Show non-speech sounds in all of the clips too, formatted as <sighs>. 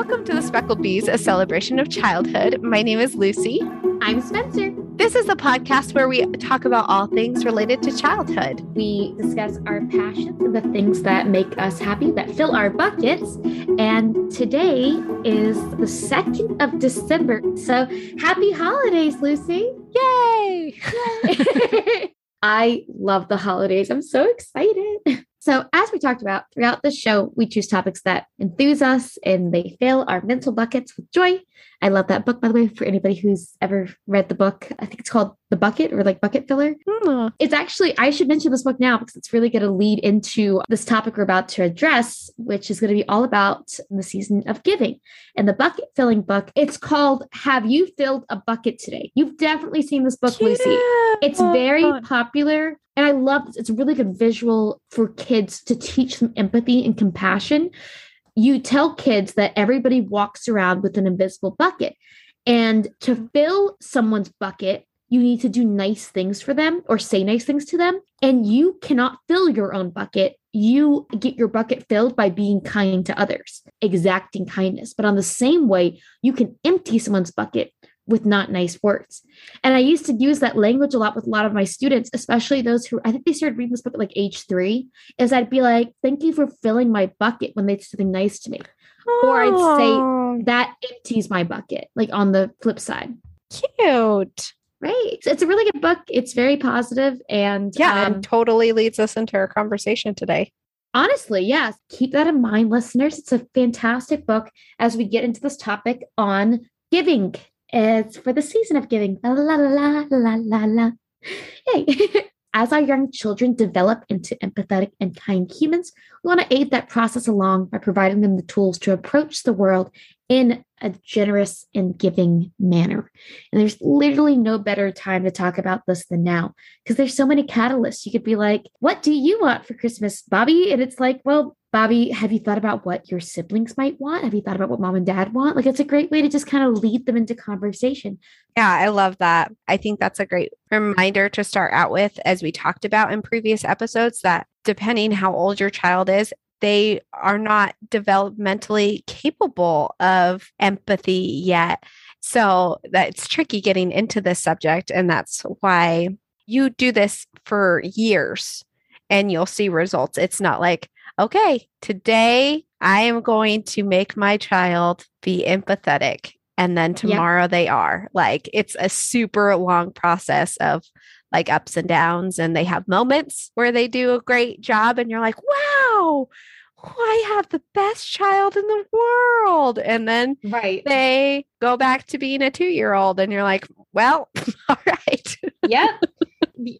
Welcome to the Speckled Bees, a celebration of childhood. My name is Lucy. I'm Spencer. This is a podcast where we talk about all things related to childhood. We discuss our passions, the things that make us happy, that fill our buckets. And today is the 2nd of December. So happy holidays, Lucy. Yay! Yay. <laughs> <laughs> I love the holidays. I'm so excited. So, as we talked about throughout the show, we choose topics that enthuse us and they fill our mental buckets with joy. I love that book, by the way, for anybody who's ever read the book. I think it's called The Bucket or like Bucket Filler. Mm. It's actually, I should mention this book now because it's really going to lead into this topic we're about to address, which is going to be all about the season of giving. And the bucket filling book, it's called Have You Filled a Bucket Today? You've definitely seen this book, Lucy. It's very popular. And I love this. It's a really good visual for kids to teach them empathy and compassion. You tell kids that everybody walks around with an invisible bucket. And to fill someone's bucket, you need to do nice things for them or say nice things to them. And you cannot fill your own bucket. You get your bucket filled by being kind to others, exacting kindness. But on the same way, you can empty someone's bucket with not nice words. And I used to use that language a lot with a lot of my students, especially those who I think they started reading this book at like age three. Is I'd be like, thank you for filling my bucket when they did something nice to me. Or I'd say that empties my bucket, like on the flip side. Cute. Right. It's a really good book. It's very positive and yeah, um, and totally leads us into our conversation today. Honestly, yes. Keep that in mind, listeners. It's a fantastic book as we get into this topic on giving it's for the season of giving. La la la la la la. Hey. <laughs> As our young children develop into empathetic and kind humans, we want to aid that process along by providing them the tools to approach the world in a generous and giving manner. And there's literally no better time to talk about this than now because there's so many catalysts. You could be like, What do you want for Christmas, Bobby? And it's like, Well, Bobby, have you thought about what your siblings might want? Have you thought about what mom and dad want? Like, it's a great way to just kind of lead them into conversation. Yeah, I love that. I think that's a great reminder to start out with, as we talked about in previous episodes, that depending how old your child is, they are not developmentally capable of empathy yet. So that's tricky getting into this subject. And that's why you do this for years and you'll see results. It's not like, okay, today I am going to make my child be empathetic. And then tomorrow they are. Like it's a super long process of like ups and downs. And they have moments where they do a great job. And you're like, wow, I have the best child in the world. And then right. they go back to being a two year old. And you're like, well, <laughs> all right. yep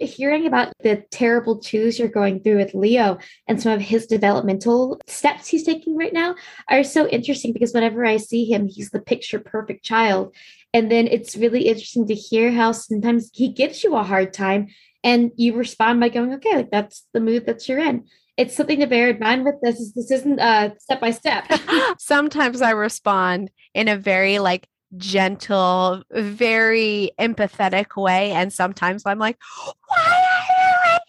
hearing about the terrible twos you're going through with Leo and some of his developmental steps he's taking right now are so interesting because whenever I see him, he's the picture perfect child. And then it's really interesting to hear how sometimes he gives you a hard time and you respond by going, okay, like that's the mood that you're in. It's something to bear in mind with this. This isn't uh step by step. <laughs> Sometimes I respond in a very like gentle, very empathetic way. And sometimes I'm like, why are you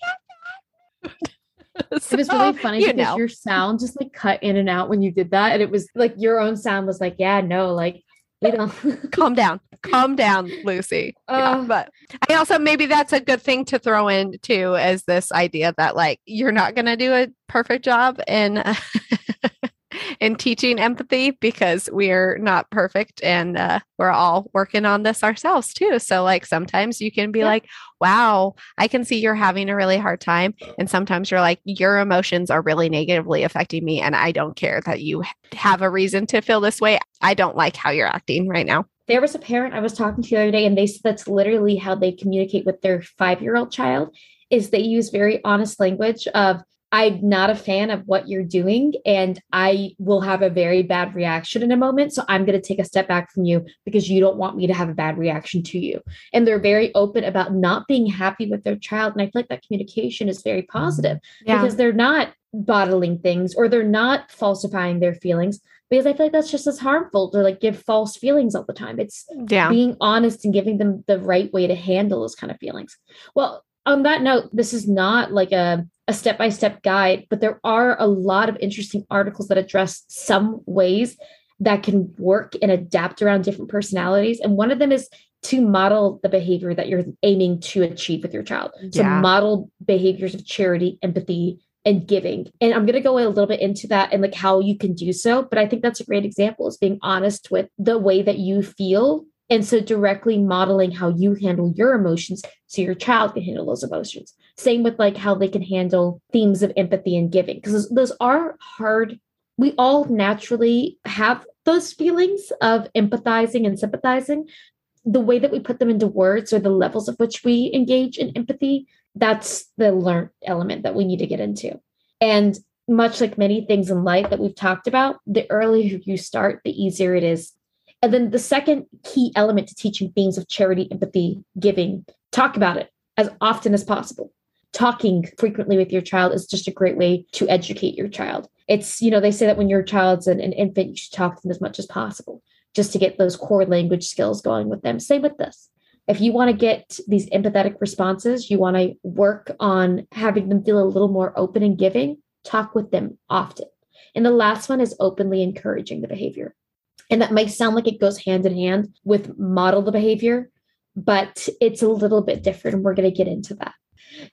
so, it was really funny <laughs> because know. your sound just like cut in and out when you did that. And it was like your own sound was like, yeah, no, like, you know, <laughs> calm down, calm down, Lucy. Uh, yeah, but I also maybe that's a good thing to throw in too, as this idea that like you're not going to do a perfect job in <laughs> in teaching empathy because we're not perfect and uh, we're all working on this ourselves too. So, like, sometimes you can be yeah. like, wow, I can see you're having a really hard time. And sometimes you're like, your emotions are really negatively affecting me. And I don't care that you have a reason to feel this way. I don't like how you're acting right now. There was a parent I was talking to the other day, and they said that's literally how they communicate with their five year old child is they use very honest language of I'm not a fan of what you're doing and I will have a very bad reaction in a moment. So I'm going to take a step back from you because you don't want me to have a bad reaction to you. And they're very open about not being happy with their child. And I feel like that communication is very positive mm, yeah. because they're not bottling things or they're not falsifying their feelings because I feel like that's just as harmful to like give false feelings all the time. It's yeah. being honest and giving them the right way to handle those kind of feelings. Well, on that note, this is not like a a step by step guide, but there are a lot of interesting articles that address some ways that can work and adapt around different personalities. And one of them is to model the behavior that you're aiming to achieve with your child. So Yeah. model behaviors of charity, empathy, and giving. And I'm going to go a little bit into that and like how you can do so. But I think that's a great example is being honest with the way that you feel. And so directly modeling how you handle your emotions so your child can handle those emotions. Same with like how they can handle themes of empathy and giving, because those, those are hard. We all naturally have those feelings of empathizing and sympathizing. The way that we put them into words or the levels of which we engage in empathy that's the learned element that we need to get into. And much like many things in life that we've talked about, the earlier you start, the easier it is. And then the second key element to teaching themes of charity, empathy, giving, talk about it as often as possible. Talking frequently with your child is just a great way to educate your child. It's, you know, they say that when your child's an, an infant, you should talk to them as much as possible just to get those core language skills going with them. Same with this if you want to get these empathetic responses, you want to work on having them feel a little more open and giving, talk with them often. And the last one is openly encouraging the behavior. And that might sound like it goes hand in hand with model the behavior, but it's a little bit different. And we're going to get into that.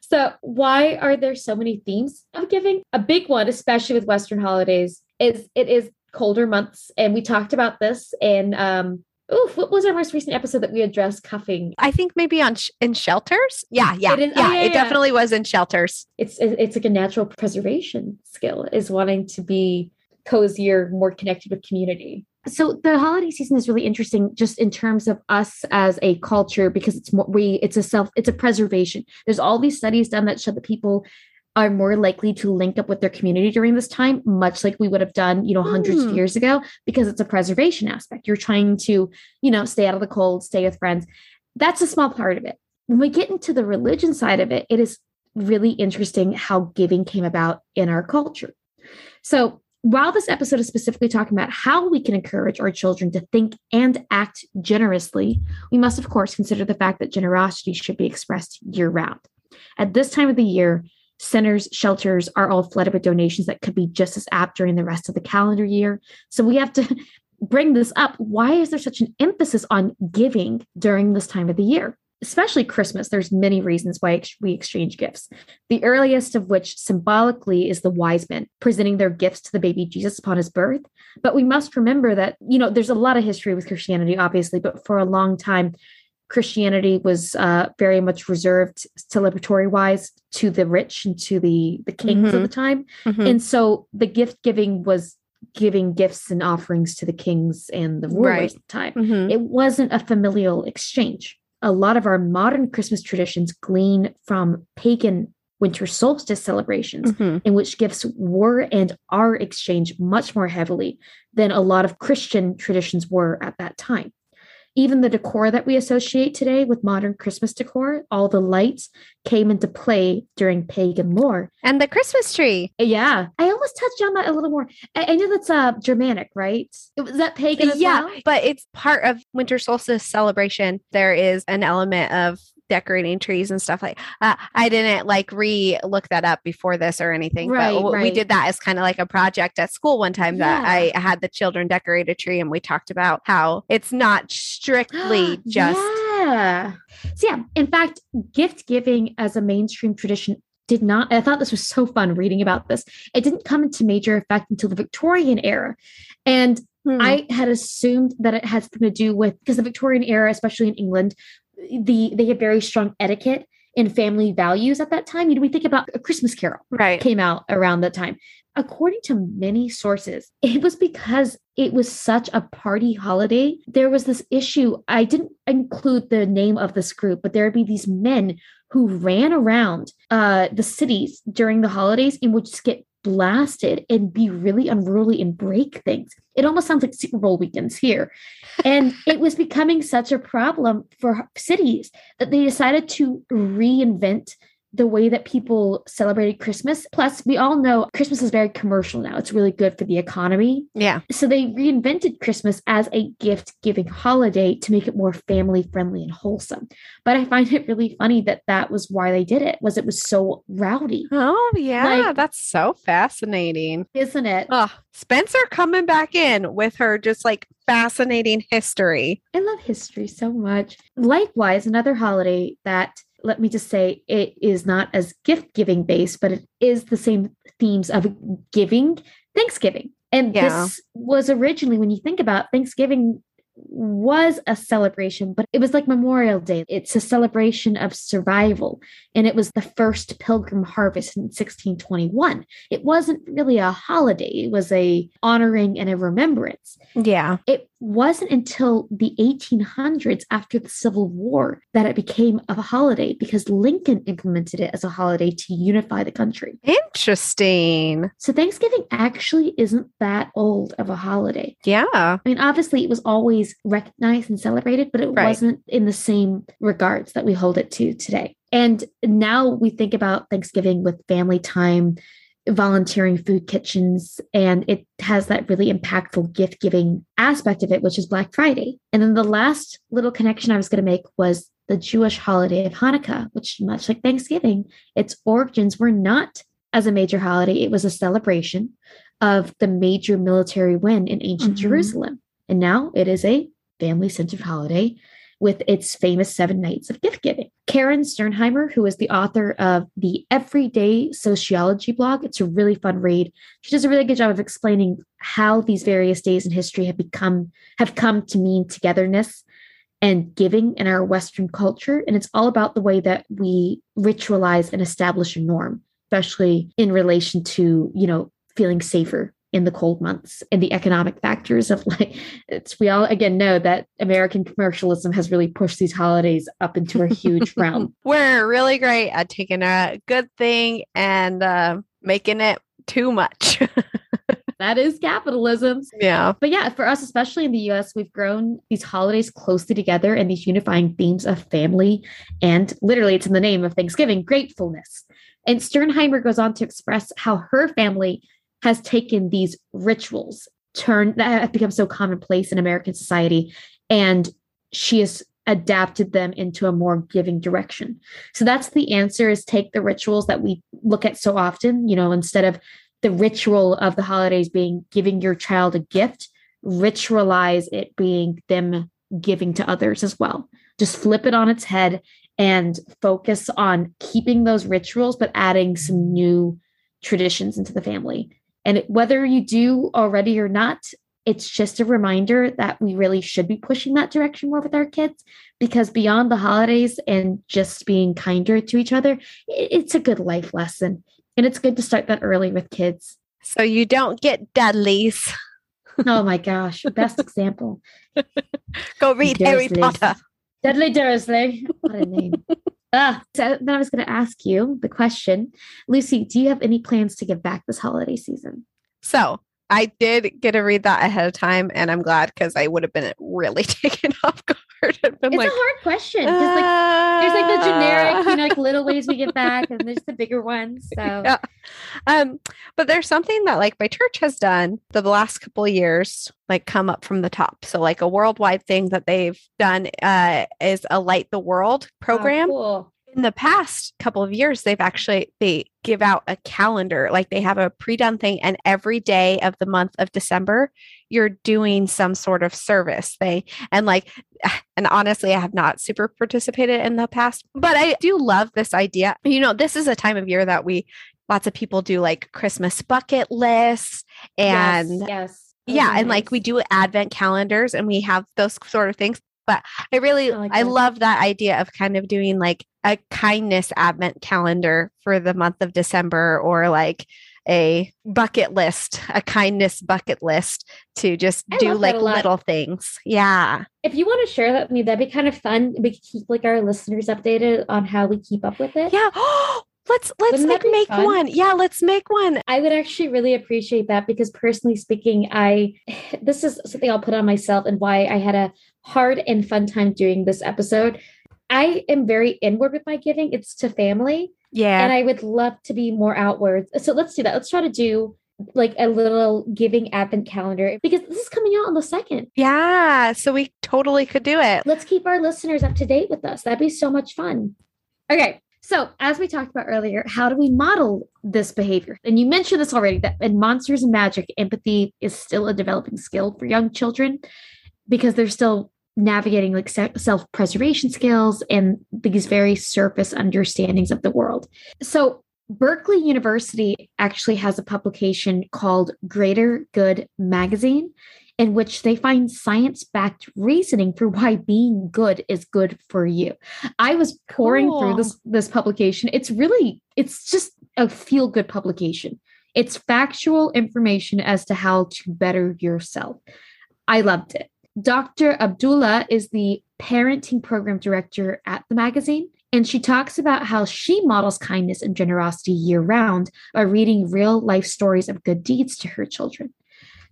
So, why are there so many themes of giving? A big one, especially with Western holidays, is it is colder months. And we talked about this in um, Oof, what was our most recent episode that we addressed cuffing? I think maybe on sh- in shelters. Yeah, yeah, It is- yeah, oh, yeah, It yeah. definitely was in shelters. It's it's like a natural preservation skill is wanting to be cozier, more connected with community. So the holiday season is really interesting just in terms of us as a culture because it's more we it's a self it's a preservation. There's all these studies done that show that people are more likely to link up with their community during this time, much like we would have done, you know, hundreds Hmm. of years ago, because it's a preservation aspect. You're trying to, you know, stay out of the cold, stay with friends. That's a small part of it. When we get into the religion side of it, it is really interesting how giving came about in our culture. So, while this episode is specifically talking about how we can encourage our children to think and act generously, we must, of course, consider the fact that generosity should be expressed year round. At this time of the year, centers, shelters are all flooded with donations that could be just as apt during the rest of the calendar year. So, we have to <laughs> bring this up. Why is there such an emphasis on giving during this time of the year? Especially Christmas, there's many reasons why we exchange gifts. The earliest of which symbolically is the wise men presenting their gifts to the baby Jesus upon his birth. But we must remember that, you know, there's a lot of history with Christianity, obviously, but for a long time, Christianity was uh, very much reserved celebratory wise to the rich and to the, the kings of Mhm. the time. Mhm. And so the gift giving was giving gifts and offerings to the kings and the rulers Right. at the time Mhm. it wasn't a familial exchange. A lot of our modern Christmas traditions glean from pagan winter solstice celebrations, Mhm. in which gifts were and are exchanged much more heavily than a lot of Christian traditions were at that time. Even the decor that we associate today with modern Christmas decor, all the lights came into play during pagan lore. And the Christmas tree. Yeah, I almost touched on that a little more. I, I know that's uh, Germanic, right? Was that pagan as yeah, well? but it's part of winter solstice celebration. There is an element of decorating trees and stuff like uh, I didn't like re look that up before this or anything, Right, but w- we did that as kind of like a project at school one time that Yeah. I had the children decorate a tree and we talked about how it's not strictly <gasps> just yeah. So yeah, in fact, gift giving as a mainstream tradition did not. I thought this was so fun reading about this. It didn't come into major effect until the Victorian era, and Hmm. I had assumed that it had something to do with because the Victorian era, especially in England, the they had very strong etiquette and family values at that time. You know, we think about a Christmas Carol right. came out around that time. According to many sources, it was because it was such a party holiday. There was this issue. I didn't include the name of this group, but there would be these men who ran around uh, the cities during the holidays and would just get blasted and be really unruly and break things. It almost sounds like Super Bowl weekends here. And it was becoming such a problem for cities that they decided to reinvent the way that people celebrated Christmas. Plus, we all know Christmas is very commercial now. It's really good for the economy. Yeah. So they reinvented Christmas as a gift giving holiday to make it more family friendly and wholesome. But I find it really funny that that was why they did it. Was it was so rowdy. Oh, yeah. Like- that's so fascinating. Isn't it? Oh, Spencer coming back in with her just like fascinating history. I love history so much. Likewise, another holiday that let me just say it is not as gift giving based, but it is the same themes of giving, Thanksgiving. And Yeah. this was originally, when you think about Thanksgiving, was a celebration, but it was like Memorial Day. It's a celebration of survival. And it was the first pilgrim harvest in 1621. It wasn't really a holiday, it was a honoring and a remembrance Yeah. it wasn't until the 1800s after the Civil War that it became a holiday because Lincoln implemented it as a holiday to unify the country. Interesting. So Thanksgiving actually isn't that old of a holiday. Yeah. I mean, obviously it was always recognized and celebrated, but it Right. wasn't in the same regards that we hold it to today. And now we think about Thanksgiving with family time, volunteering food kitchens, and it has that really impactful gift giving aspect of it, which is Black Friday. And then the last little connection I was going to make was the Jewish holiday of Hanukkah, which, much like Thanksgiving, its origins were not as a major holiday, it was a celebration of the major military win in ancient Mhm. Jerusalem. And now it is a family centered holiday with its famous seven nights of gift giving. Karen Sternheimer, who is the author of the Everyday Sociology blog, it's a really fun read. She does a really good job of explaining how these various days in history have become have come to mean togetherness and giving in our Western culture. And it's all about the way that we ritualize and establish a norm, especially in relation to, you know, feeling safer in the cold months and the economic factors of <laughs> like it's we all again know that American commercialism has really pushed these holidays up into a huge <laughs> realm. We're really great at taking a good thing and uh, making it too much. <laughs> That is capitalism. yeah. But yeah, for us, especially in the US, we've grown these holidays closely together and these unifying themes of family and literally it's in the name of Thanksgiving, gratefulness. And Sternheimer goes on to express how her family has taken these rituals turned that have become so commonplace in American society and she has adapted them into a more giving direction. So that's the answer is take the rituals that we look at so often, you know, instead of the ritual of the holidays being giving your child a gift, ritualize it being them giving to others as well. Just flip it on its head and focus on keeping those rituals, but adding some new traditions into the family. And whether you do already or not, it's just a reminder that we really should be pushing that direction more with our kids because beyond the holidays and just being kinder to each other, it's a good life lesson. And it's good to start that early with kids. So you don't get Dudleys. <laughs> Oh my gosh, best example. <laughs> Go read Harry Potter. Dudley Dursley. What a name. <laughs> ah, so then I was going to ask you the question Lucy, do you have any plans to give back this holiday season? So I did get to read that ahead of time, and I'm glad because I would have been really <laughs> taken off guard. It's like, a hard question because, like, there's like the generic, you know, like little ways we get <laughs> back, and there's the bigger ones. So, Yeah. Um, but there's something that like my church has done the last couple of years, like come up from the top. So like a worldwide thing that they've done uh, is a light the world program. Oh, cool. In the past couple of years, they've actually they give out a calendar, like they have a pre-done thing, and every day of the month of December, you're doing some sort of service they And like, <sighs> and honestly, I have not super participated in the past, but I do love this idea. You know, this is a time of year that we lots of people do like Christmas bucket lists and yes, yes. Yeah, and like we do advent calendars and we have those sort of things. But I really I like I love that idea of kind of doing like a kindness advent calendar for the month of December or like a bucket list, a kindness bucket list to just I do like little things. Yeah. If you want to share that with me, that'd be kind of fun. We could keep like our listeners updated on how we keep up with it. Yeah. <gasps> Oh, let's let's Wouldn't like make fun? one. Yeah, let's make one. I would actually really appreciate that because personally speaking, I <sighs> this is something I'll put on myself and why I had a hard and fun time doing this episode. I am very inward with my giving. It's to family. Yeah. And I would love to be more outwards. So let's do that. Let's try to do like a little giving advent calendar because this is coming out on the second. yeah. So we totally could do it. Let's keep our listeners up to date with us. That'd be so much fun. Okay. So, as we talked about earlier, how do we model this behavior? And you mentioned this already that in Monsters and Magic, empathy is still a developing skill for young children because they're still navigating like self preservation skills and these very surface understandings of the world. So, Berkeley University actually has a publication called Greater Good Magazine, in which they find science backed reasoning for why being good is good for you. I was pouring cool. through this this publication. It's really it's just a feel good publication. It's factual information as to how to better yourself. I loved it. Dr. Abdullah is the parenting program director at the magazine. And she talks about how she models kindness and generosity year round by reading real life stories of good deeds to her children.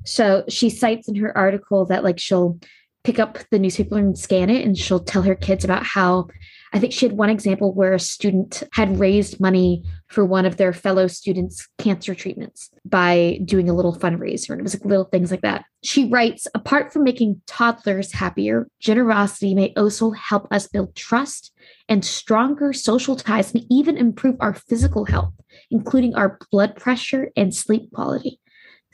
So she cites in her article that, like, she'll pick up the newspaper and scan it, and she'll tell her kids about how I think she had one example where a student had raised money for one of their fellow students' cancer treatments by doing a little fundraiser. And it was like little things like that. She writes Apart from making toddlers happier, generosity may also help us build trust and stronger social ties and even improve our physical health, including our blood pressure and sleep quality.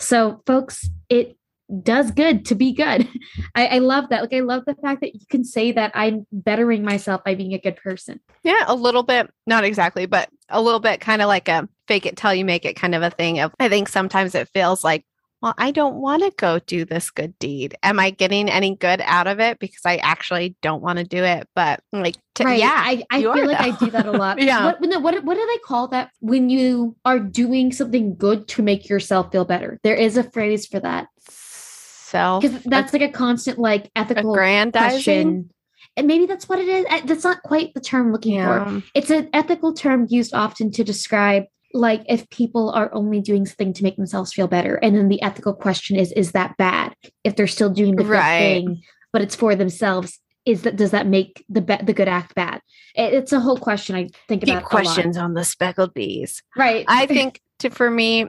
So, folks, it does good to be good. <laughs> I, I, love that. Like, I love the fact that you can say that I'm bettering myself by being a good person. Yeah, a little bit, not exactly, but a little bit kind of like a fake it till you make it kind of a thing. Of I think sometimes it feels like well, I don't want to go do this good deed. Am I getting any good out of it? Because I actually don't want to do it. But like, to, right. yeah, I, I feel like though. I do that a lot. <laughs> yeah. What, what, what do they call that when you are doing something good to make yourself feel better? There is a phrase for that. Self. Because that's like a constant, like ethical question. And maybe that's what it is. That's not quite the term I'm looking yeah. for. It's an ethical term used often to describe like if people are only doing something to make themselves feel better. And then the ethical question is is that bad? If they're still doing the right. thing but it's for themselves is that does that make the be- the good act bad? It, it's a whole question i think about questions on the speckled bees. Right. I think to for me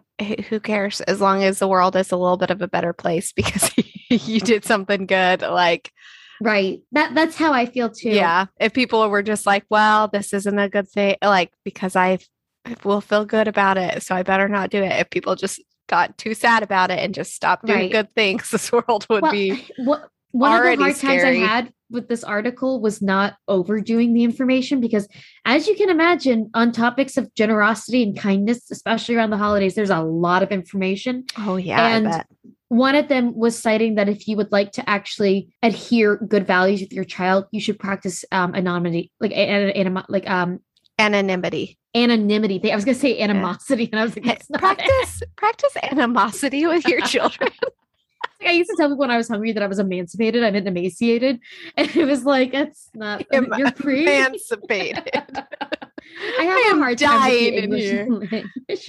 who cares? As long as the world is a little bit of a better place <laughs> because <laughs> you did something good like right. That that's how i feel too. Yeah. If people were just like well this isn't a good thing like because i will feel good about it. So I better not do it. If people just got too sad about it and just stopped doing right. good things, <laughs> this world would well, be what, one of the hard scary. times I had with this article was not overdoing the information because as you can imagine on topics of generosity and kindness especially around the holidays there's a lot of information oh yeah and one of them was citing that if you would like to actually adhere good values with your child you should practice um anonymity like like um anonymity anonymity thing. I was going to say animosity, and I was like, practice practice animosity with your <laughs> children. I used to tell people when I was hungry that I was emancipated. I meant emaciated, <laughs> and it was like it's not. Em- you're <laughs> pre emancipated. I have a hard time with the here.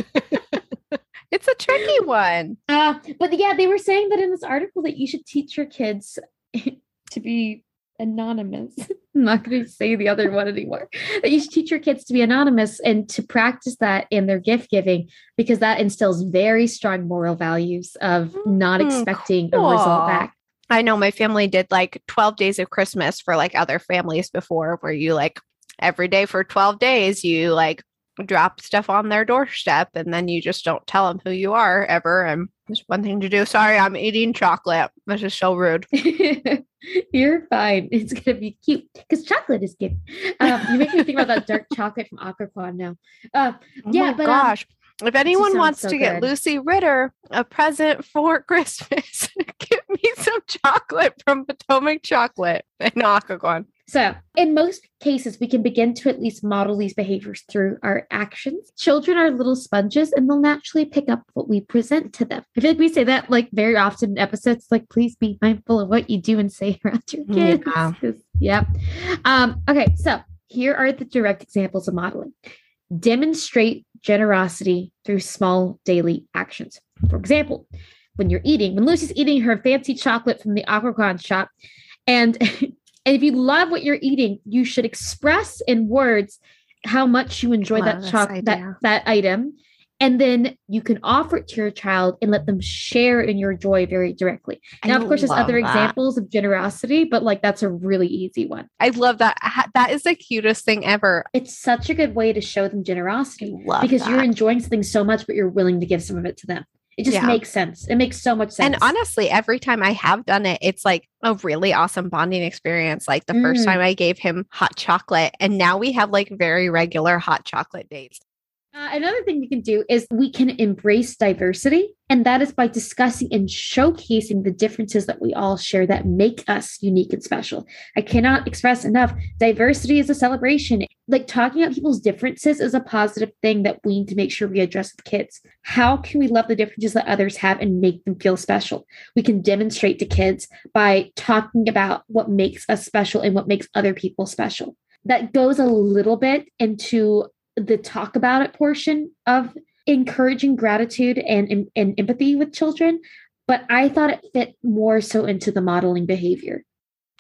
it's a tricky one. Uh, but yeah, they were saying that in this article that you should teach your kids to be anonymous. <laughs> I'm not going to say the other one anymore. That you should teach your kids to be anonymous and to practice that in their gift giving because that instills very strong moral values of not mm, expecting cool. a result back. I know my family did like 12 days of Christmas for like other families before where you like every day for 12 days you like drop stuff on their doorstep and then you just don't tell them who you are ever and it's one thing to do sorry i'm eating chocolate this is so rude. <laughs> You're fine. It's gonna be cute because chocolate is cute um, you make me think about that dark <laughs> chocolate from Occoquan now. Uh, oh yeah but um, gosh. Um, if anyone wants so to good. get Lucy Ritter a present for <laughs> Christmas, give me some chocolate from Potomac Chocolate and Occoquan. So, in most cases, we can begin to at least model these behaviors through our actions. Children are little sponges and they'll naturally pick up what we present to them. I feel like we say that like very often in episodes, like, please be mindful of what you do and say around your kids. Yeah. <laughs> Yep. Um, okay, so here are the direct examples of modeling demonstrate generosity through small daily actions. For example, when you're eating, when Lucy's eating her fancy chocolate from the Occoquan shop, and <laughs> And if you love what you're eating, you should express in words how much you enjoy Love that this choc- that that item and then you can offer it to your child and let them share in your joy very directly now I of course there's other that. examples of generosity but like that's a really easy one I love that. That is the cutest thing ever. it's such a good way to show them generosity because you're enjoying something so much but you're willing to give some of it to them it just Yeah. makes sense it makes so much sense And honestly, every time I have done it, it's like a really awesome bonding experience. Like the first Mm. time I gave him hot chocolate, and now we have like very regular hot chocolate dates. Uh, another thing we can do is we can embrace diversity, and that is by discussing and showcasing the differences that we all share that make us unique and special. I cannot express enough diversity is a celebration. Like talking about people's differences is a positive thing that we need to make sure we address with kids. How can we love the differences that others have and make them feel special? We can demonstrate to kids by talking about what makes us special and what makes other people special. That goes a little bit into the talk about it portion of encouraging gratitude and, and, empathy with children but i thought it fit more so into the modeling behavior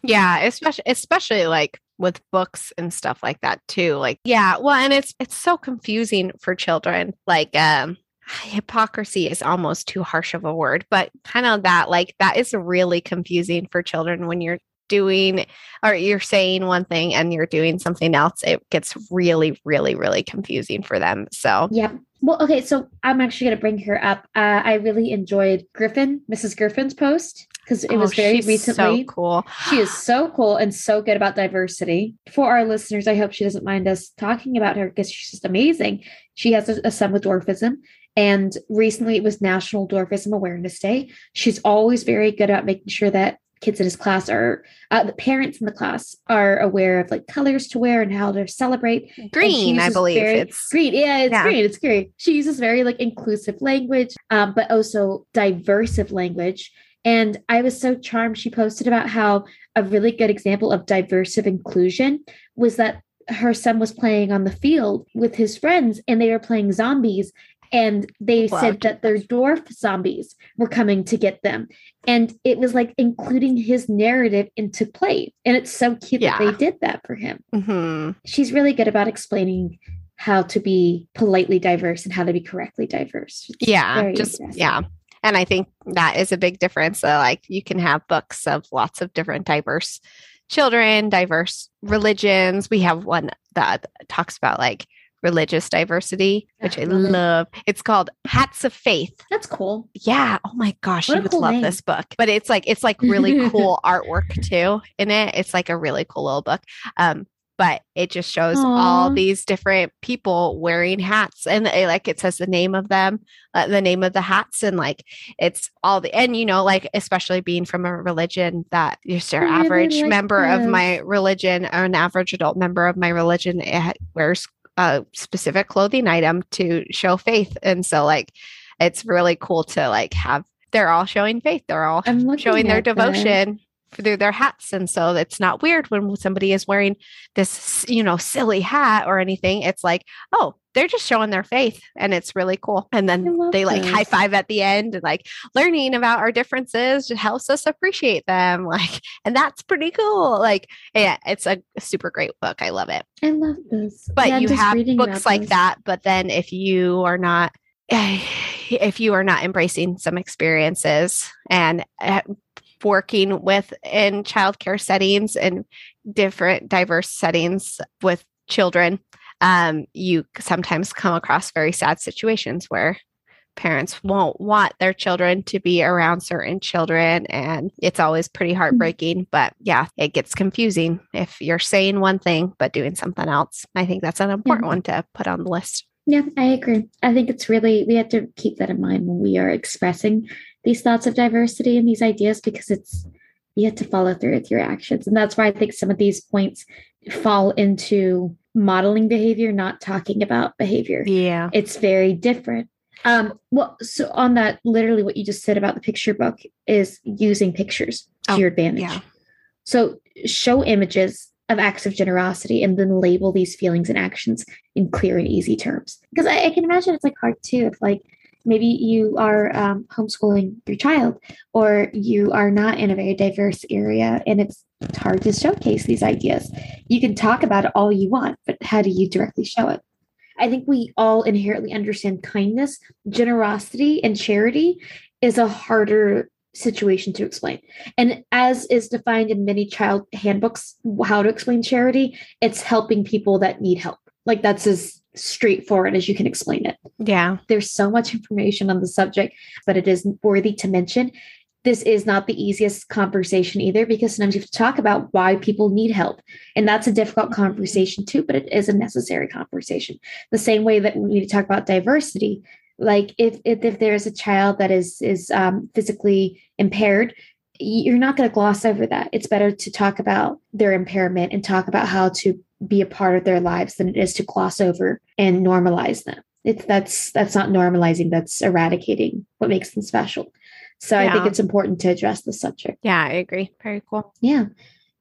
Yeah, especially especially like with books and stuff like that too. Like, yeah, well, and it's it's so confusing for children. Like, um, hypocrisy is almost too harsh of a word, but kind of that like that is really confusing for children when you're doing or you're saying one thing and you're doing something else. It gets really, really, really confusing for them. So Yep. Well, okay, so I'm actually going to bring her up. Uh, I really enjoyed Griffin, Mrs. Griffin's post because it oh, was very recently. so cool. She is so cool and so good about diversity. For our listeners, I hope she doesn't mind us talking about her because she's just amazing. She has a, a son with dwarfism, and recently it was National Dwarfism Awareness Day. She's always very good at making sure that kids in his class are uh, the parents in the class are aware of like colors to wear and how to celebrate Green, I believe very- it's green. Yeah, it's Yeah. green. It's green. She uses very like inclusive language, um, but also diversive language. And I was so charmed. She posted about how a really good example of diversive inclusion was that her son was playing on the field with his friends and they were playing zombies. And they Wow, said that their dwarf zombies were coming to get them. And it was like including his narrative into play. And it's so cute that they did that for him Mhm. she's really good about explaining how to be politely diverse and how to be correctly diverse. It's yeah just yeah and i think that is a big difference so like you can have books of lots of different diverse children diverse religions we have one that talks about like religious diversity which i love it. it's called hats of faith. That's cool. yeah. Oh my gosh What you would cool love name. this book. But it's like it's like really cool <laughs> artwork too in it. It's like a really cool little book. Um but it just shows all these different people wearing hats and it, like it says the name of them uh, the name of the hats and like it's all the and you know like especially being from a religion that just your I really average like member of my religion or an average adult member of my religion wears a specific clothing item to show faith. And so like it's really cool to like have they're all showing faith. They're all showing their devotion through their hats. And so it's not weird when somebody is wearing this you know silly hat or anything. It's like oh they're just showing their faith and it's really cool. And then they like high five at the end and like learning about our differences just helps us appreciate them <laughs> like and that's pretty cool. Like yeah it's a super great book. I love it. I love this. but Yeah, you have books like this. that but then if you are not <sighs> if you are not embracing some experiences and uh, working with in childcare settings and different diverse settings with children um, you sometimes come across very sad situations where parents won't want their children to be around certain children and it's always pretty heartbreaking but yeah it gets confusing if you're saying one thing but doing something else i think that's an important one to put on the list Yeah, I agree. I think it's really, we have to keep that in mind when we are expressing these thoughts of diversity and these ideas because it's, you have to follow through with your actions. And that's why I think some of these points fall into modeling behavior, not talking about behavior. yeah It's very different. Um, well, so on that, literally what you just said about the picture book is using pictures to Oh, your advantage. yeah. So show images of acts of generosity and then label these feelings and actions in clear and easy terms. Because I, I can imagine it's like hard too if like maybe you are um, homeschooling your child or you are not in a very diverse area and it's, it's hard to showcase these ideas you can talk about it all you want but how do you directly show it i think we all inherently understand kindness generosity and charity is a harder situation to explain. And as is defined in many child handbooks, how to explain charity, it's helping people that need help. Like that's as straightforward as you can explain it. Yeah. There's so much information on the subject, but it is worthy to mention. This is not the easiest conversation either because sometimes you have to talk about why people need help. And that's a difficult conversation too, but it is a necessary conversation. The same way that we need to talk about diversity, like if if, if there's a child that is is um, physically impaired you're not going to gloss over that. It's better to talk about their impairment and talk about how to be a part of their lives than it is to gloss over and normalize them. It's that's that's not normalizing that's eradicating what makes them special. So yeah. i think it's important to address the subject. Yeah i agree. Very cool. Yeah.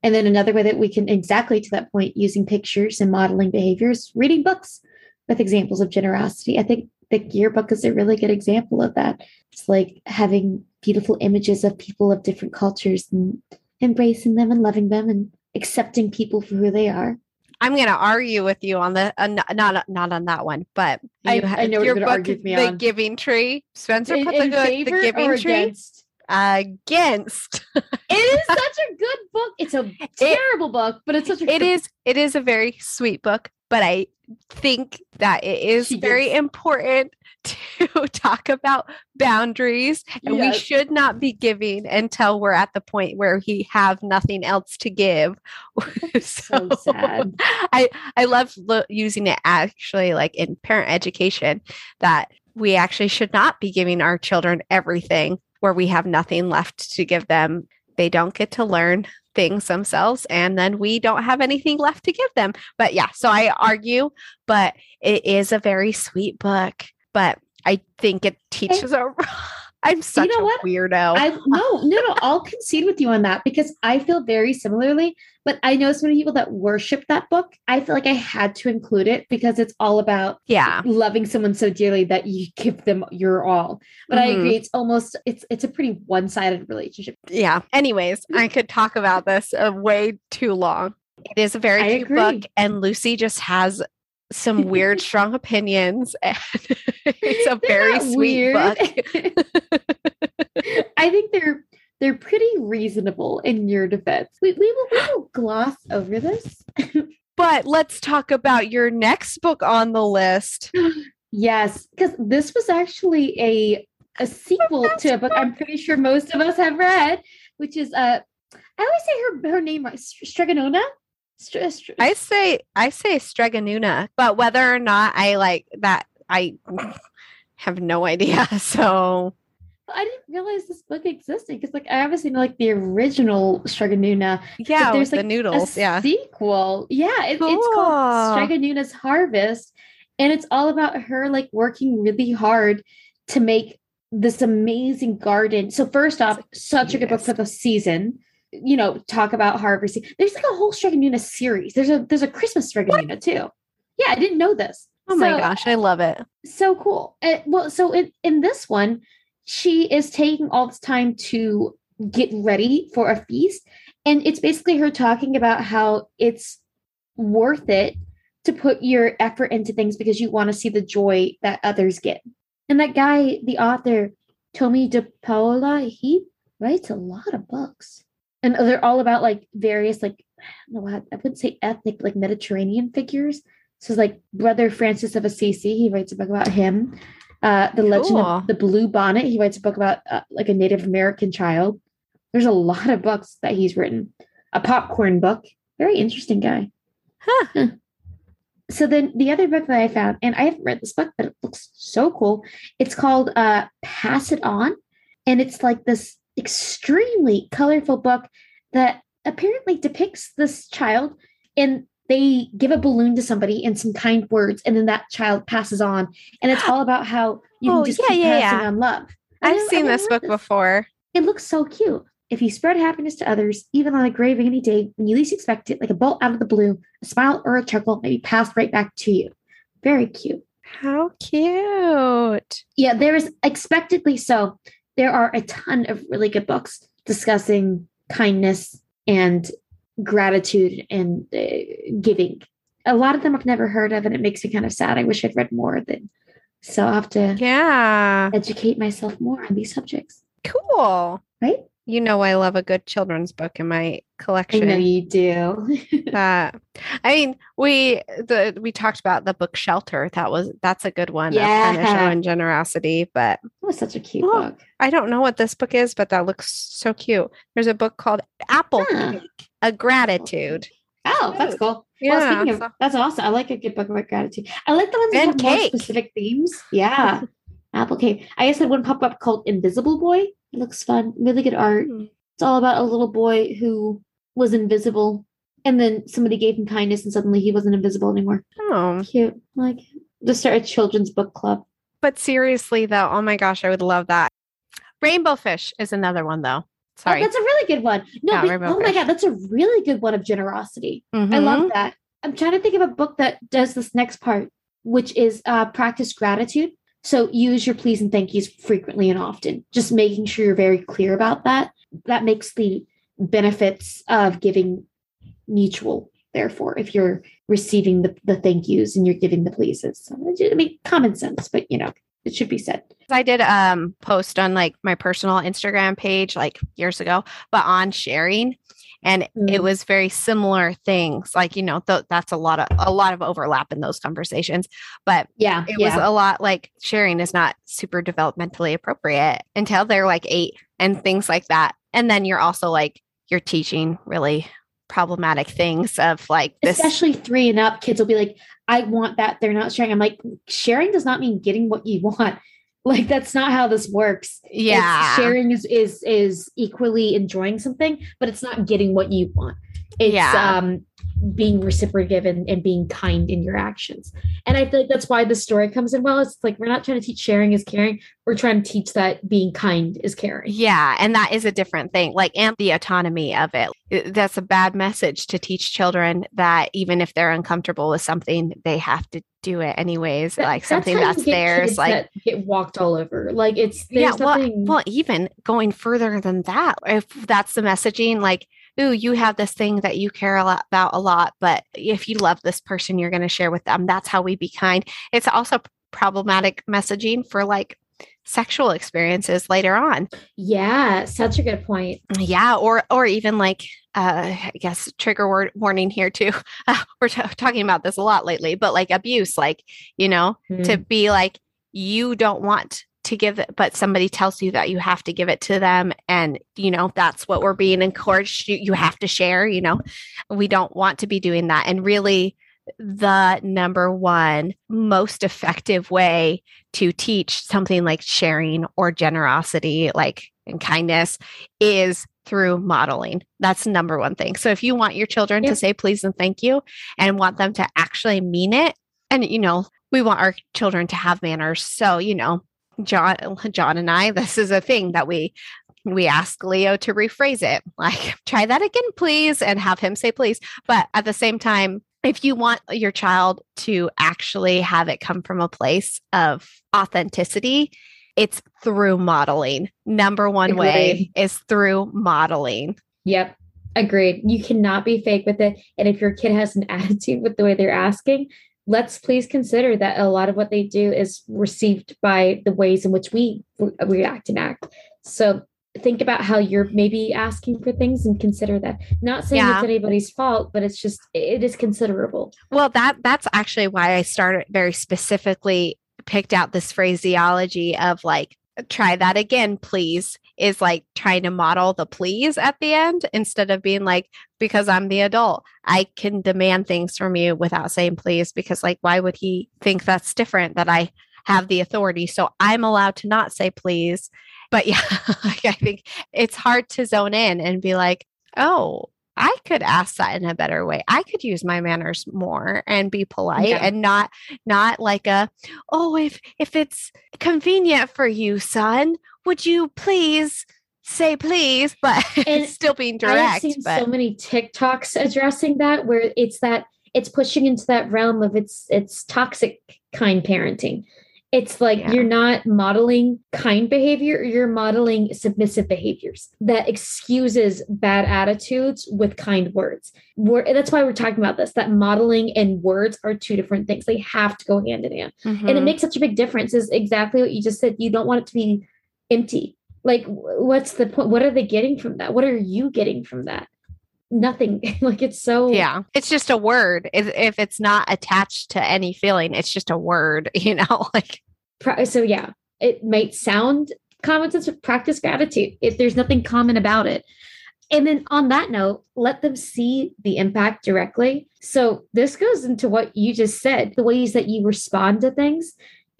And then another way that we can exactly to that point using pictures and modeling behaviors reading books with examples of generosity. I think the yearbook is a really good example of that. It's like having beautiful images of people of different cultures and embracing them and loving them and accepting people for who they are. I'm going to argue with you on the uh, not not on that one, but I, I know your book, The on. Giving Tree. Spencer in, put the, the Giving Tree against? Against. <laughs> it is such a good book. It's a terrible it, book, but it's such a. It is. It is a very sweet book, but I think that it is she very gets... important <laughs> to talk about boundaries and yes. we should not be giving until we're at the point where we have nothing else to give <laughs> so, so, sad i i love lo- using it actually like in parent education that we actually should not be giving our children everything where we have nothing left to give them they don't get to learn things themselves and then we don't have anything left to give them but yeah so i argue but it is a very sweet book but i think it teaches a <laughs> I'm such you know a what? weirdo. I no, no, no. I'll concede with you on that because I feel very similarly. But I know so many people that worship that book. I feel like I had to include it because it's all about yeah loving someone so dearly that you give them your all. But mm-hmm. I agree, it's almost it's it's a pretty one sided relationship. Yeah. Anyways, I could talk about this uh, way too long. It is a very I cute agree. book, and Lucy just has some <laughs> weird, strong opinions. And <laughs> it's a very sweet weird. book. <laughs> I think they're they're pretty reasonable in your defense. We, we will we will gloss over this. <laughs> but let's talk about your next book on the list. Yes, because this was actually a a sequel to a book I'm pretty sure most of us have read, which is uh I always say her her name right, Strega Nona. I say I say Stregonuna, but whether or not I like that, I have no idea. <laughs> So I didn't realize this book existed because, like, I obviously know like the original Stregonuna. Yeah, there's like the noodles. yeah, sequel. Yeah, it, cool. it's called Stregonuna's Harvest, and it's all about her like working really hard to make this amazing garden. So first off, such a good book for the season you know, talk about harvesting. There's like a whole Stregonuna series. There's a there's a Christmas Stregonuna too. Yeah, I didn't know this. Oh so, my gosh, I love it. So cool. Uh, well, so in, in this one, she is taking all this time to get ready for a feast. And it's basically her talking about how it's worth it to put your effort into things because you want to see the joy that others get. And that guy, the author, Tomie dePaola, he writes a lot of books and they're all about like various like I don't know I wouldn't say ethnic like Mediterranean figures. So it's like Brother Francis of Assisi, he writes a book about him. Uh, the Legend cool. of the Blue Bonnet, he writes a book about uh, like a Native American child. There's a lot of books that he's written. A popcorn book, very interesting guy. Huh. huh. So then the other book that I found, and I haven't read this book, but it looks so cool. It's called uh, Pass It On, and it's like this extremely colorful book that apparently depicts this child and they give a balloon to somebody and some kind words and then that child passes on and it's all about how you oh, can just yeah, keep yeah, passing yeah. on love i've seen this book this. before it looks so cute if you spread happiness to others even on a gray rainy day when you least expect it like a bolt out of the blue a smile or a chuckle may be passed right back to you very cute How cute. Yeah, there is expectedly so. There are a ton of really good books discussing kindness and gratitude and uh, giving. A lot of them I've never heard of, and it makes me kind of sad. I wish I'd read more of them. So I'll have to Yeah. educate myself more on these subjects. Cool. Right? You know I love a good children's book in my collection. I know you do. <laughs> that I mean, we the we talked about the book Shelter. That was that's a good one. of kind of Yeah. showing generosity. But it was such a cute Oh, book. I don't know what this book is, but that looks so cute. There's a book called Apple Huh. Cake, A Gratitude. Oh, that's cool. Yeah, well, speaking of, that's awesome. I like a good book about gratitude. I like the ones that And have more specific themes. Yeah. <laughs> Apple cake. I just had one pop up called Invisible Boy. It looks fun. Really good art. Hmm. It's all about a little boy who was invisible and then somebody gave him kindness and suddenly he wasn't invisible anymore. Oh, Cute. Like just start a children's book club. but seriously though, oh my gosh, I would love that. Rainbow Fish is another one though. Oh, that's a really good one. No, but- oh my god, that's a really good one of generosity. I Mhm. love that. I'm trying to think of a book that does this next part, which is uh, practice gratitude. So use your please and thank yous frequently and often. Just making sure you're very clear about that. That makes the benefits of giving mutual. Therefore, if you're receiving the, the thank yous and you're giving the pleases, so, I mean, common sense, but you know, it should be said. I did um post on like my personal Instagram page like years ago, but on sharing and it Mm. was very similar things like you know th- that's a lot of a lot of overlap in those conversations but Yeah, it was a lot like sharing is not super developmentally appropriate until they're like 8 and things like that and then you're also like you're teaching really problematic things of like this especially three and up kids will be like i want that. They're not sharing. I'm like sharing does not mean getting what you want. <laughs> Like that's not how this works. It's- yeah. sharing is is is equally enjoying something but it's not getting what you want it's Yeah. um being reciprocative and, and being kind in your actions and i feel like that's why the story comes in well it's like we're not trying to teach sharing is caring we're trying to teach that being kind is caring Yeah, and that is a different thing. Like, and the autonomy of it. That's a bad message to teach children that even if they're uncomfortable with something, they have to do it anyways. That- like something that's get theirs. Like, that get walked all over like it's yeah, well, nothing well, even going further than that, if that's the messaging, like, ooh, you have this thing that you care a lot about a lot, but if you love this person, you're going to share with them. That's how we be kind. It's also problematic messaging for like sexual experiences later on. Yeah, such a good point. yeah or or even like uh i guess trigger word warning here too <laughs> uh, we're t- talking about this a lot lately but like abuse like you know to be like you don't want to give it but somebody tells you that you have to give it to them and you know that's what we're being encouraged you, you have to share you know. We don't want to be doing that. And really the number one most effective way to teach something like sharing or generosity like and kindness is through modeling. That's number one thing. So if you want your children to say please and thank you and want them to actually mean it and you know we want our children to have manners. So you know john john and i this is a thing that we we ask leo to rephrase it like <laughs> try that again please and have him say please but at the same time if you want your child to actually have it come from a place of authenticity it's through modeling number one way is through modeling Yep. Agreed. You cannot be fake with it. And if your kid has an <laughs> attitude with the way they're asking, let's please consider that a lot of what they do is received by the ways in which we react and act. So think about how you're maybe asking for things and consider that. Not saying Yeah. it's anybody's fault, but it's just it is considerable. Well, that that's actually why I started very specifically picked out this phraseology of like try that again please is like trying to model the please at the end instead of being like because I'm the adult I can demand things from you without saying please because like why would he think that's different that I have the authority so I'm allowed to not say please but <laughs> yeah like, I think it's hard to zone in and be like oh I could ask that in a better way. I could use my manners more and be polite Yeah. and not not like a oh if if it's convenient for you, son, would you please say please? <laughs> But And still being direct. I have seen But so many TikToks addressing that where it's that it's pushing into that realm of it's it's toxic kind parenting. It's like Yeah. you're not modeling kind behavior, you're modeling submissive behaviors that excuses bad attitudes with kind words. We're, that's why we're talking about this that modeling and words are two different things. They have to go hand in hand. And it Mhm. makes such a big difference, is exactly what you just said. You don't want it to be empty. Like, what's the point? What are they getting from that? What are you getting from that? Nothing. <laughs> like, it's so. yeah it's just a word if, if it's not attached to any feeling it's just a word <laughs> you know <laughs> like so yeah it might sound common sense but practice gratitude if there's nothing common about it and then on that note let them see the impact directly so this goes into what you just said the ways that you respond to things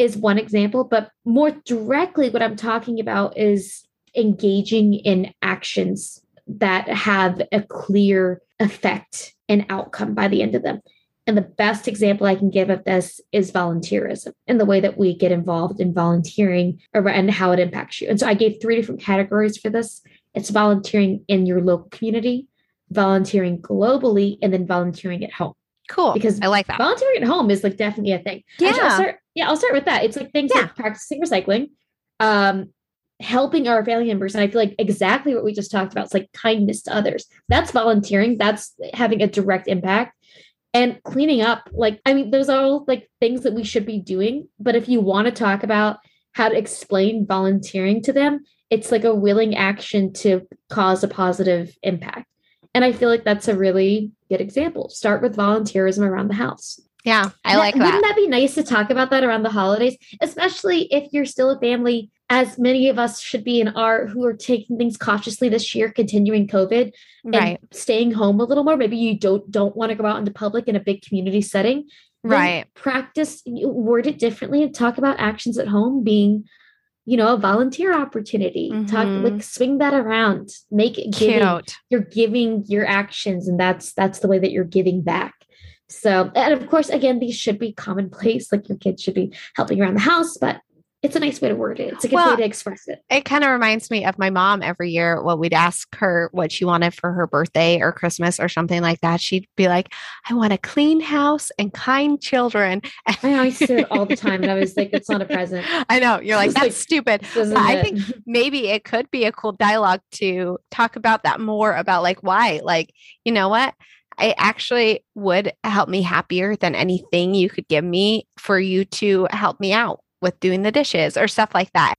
is one example but more directly what i'm talking about is engaging in actions that have a clear effect and outcome by the end of them and the best example I can give of this is volunteerism and the way that we get involved in volunteering and how it impacts you. And so I gave three different categories for this it's volunteering in your local community, volunteering globally, and then volunteering at home. Cool Because i like that Volunteering at home is like definitely a thing. Actually, I'll Yeah. start, yeah, I'll start with that. It's like things Yeah. like practicing recycling, um, helping our family members. And I feel like exactly what we just talked about. It's like kindness to others. That's volunteering. That's having a direct impact. And cleaning up, like, I mean, those are all like things that we should be doing. But if you want to talk about how to explain volunteering to them, it's like a willing action to cause a positive impact. And I feel like that's a really good example. Start with volunteerism around the house. yeah i That- like that Wouldn't that be nice to talk about that around the holidays, especially if you're still a family, as many of us should be in our who are taking things cautiously this year, continuing COVID and right staying home a little more. Maybe you don't don't want to go out into public in a big community setting. right Practice word it differently and talk about actions at home being, you know, a volunteer opportunity. Talk Mhm. like swing that around. Make it giving cute you're giving your actions and that's that's the way that you're giving back so and of course again these should be commonplace like your kids should be helping around the house but it's a nice way to word it it's a good Well, way to express it it kind of reminds me of my mom every year when we'd ask her what she wanted for her birthday or Christmas or something like that. She'd be like, I want a clean house and kind children. And <laughs> i always say it all the time and i was like it's not a present <laughs> I know. You're like, that's like- stupid. I think <laughs> maybe it could be a cool dialogue to talk about that more about like why. Like, you know what? It actually would help me happier than anything you could give me for you to help me out with doing the dishes or stuff like that.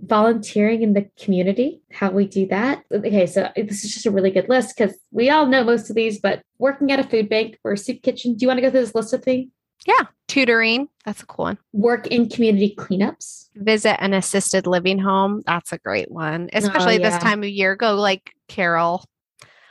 volunteering in the community how we do that okay so this is just a really good list because we all know most of these but working at a food bank or a soup kitchen do you want to go through this list with me Yeah. Tutoring. That's a cool one. work in community cleanups Visit an assisted living home. That's a great one, especially this oh, yeah. time of year. Go like Carol.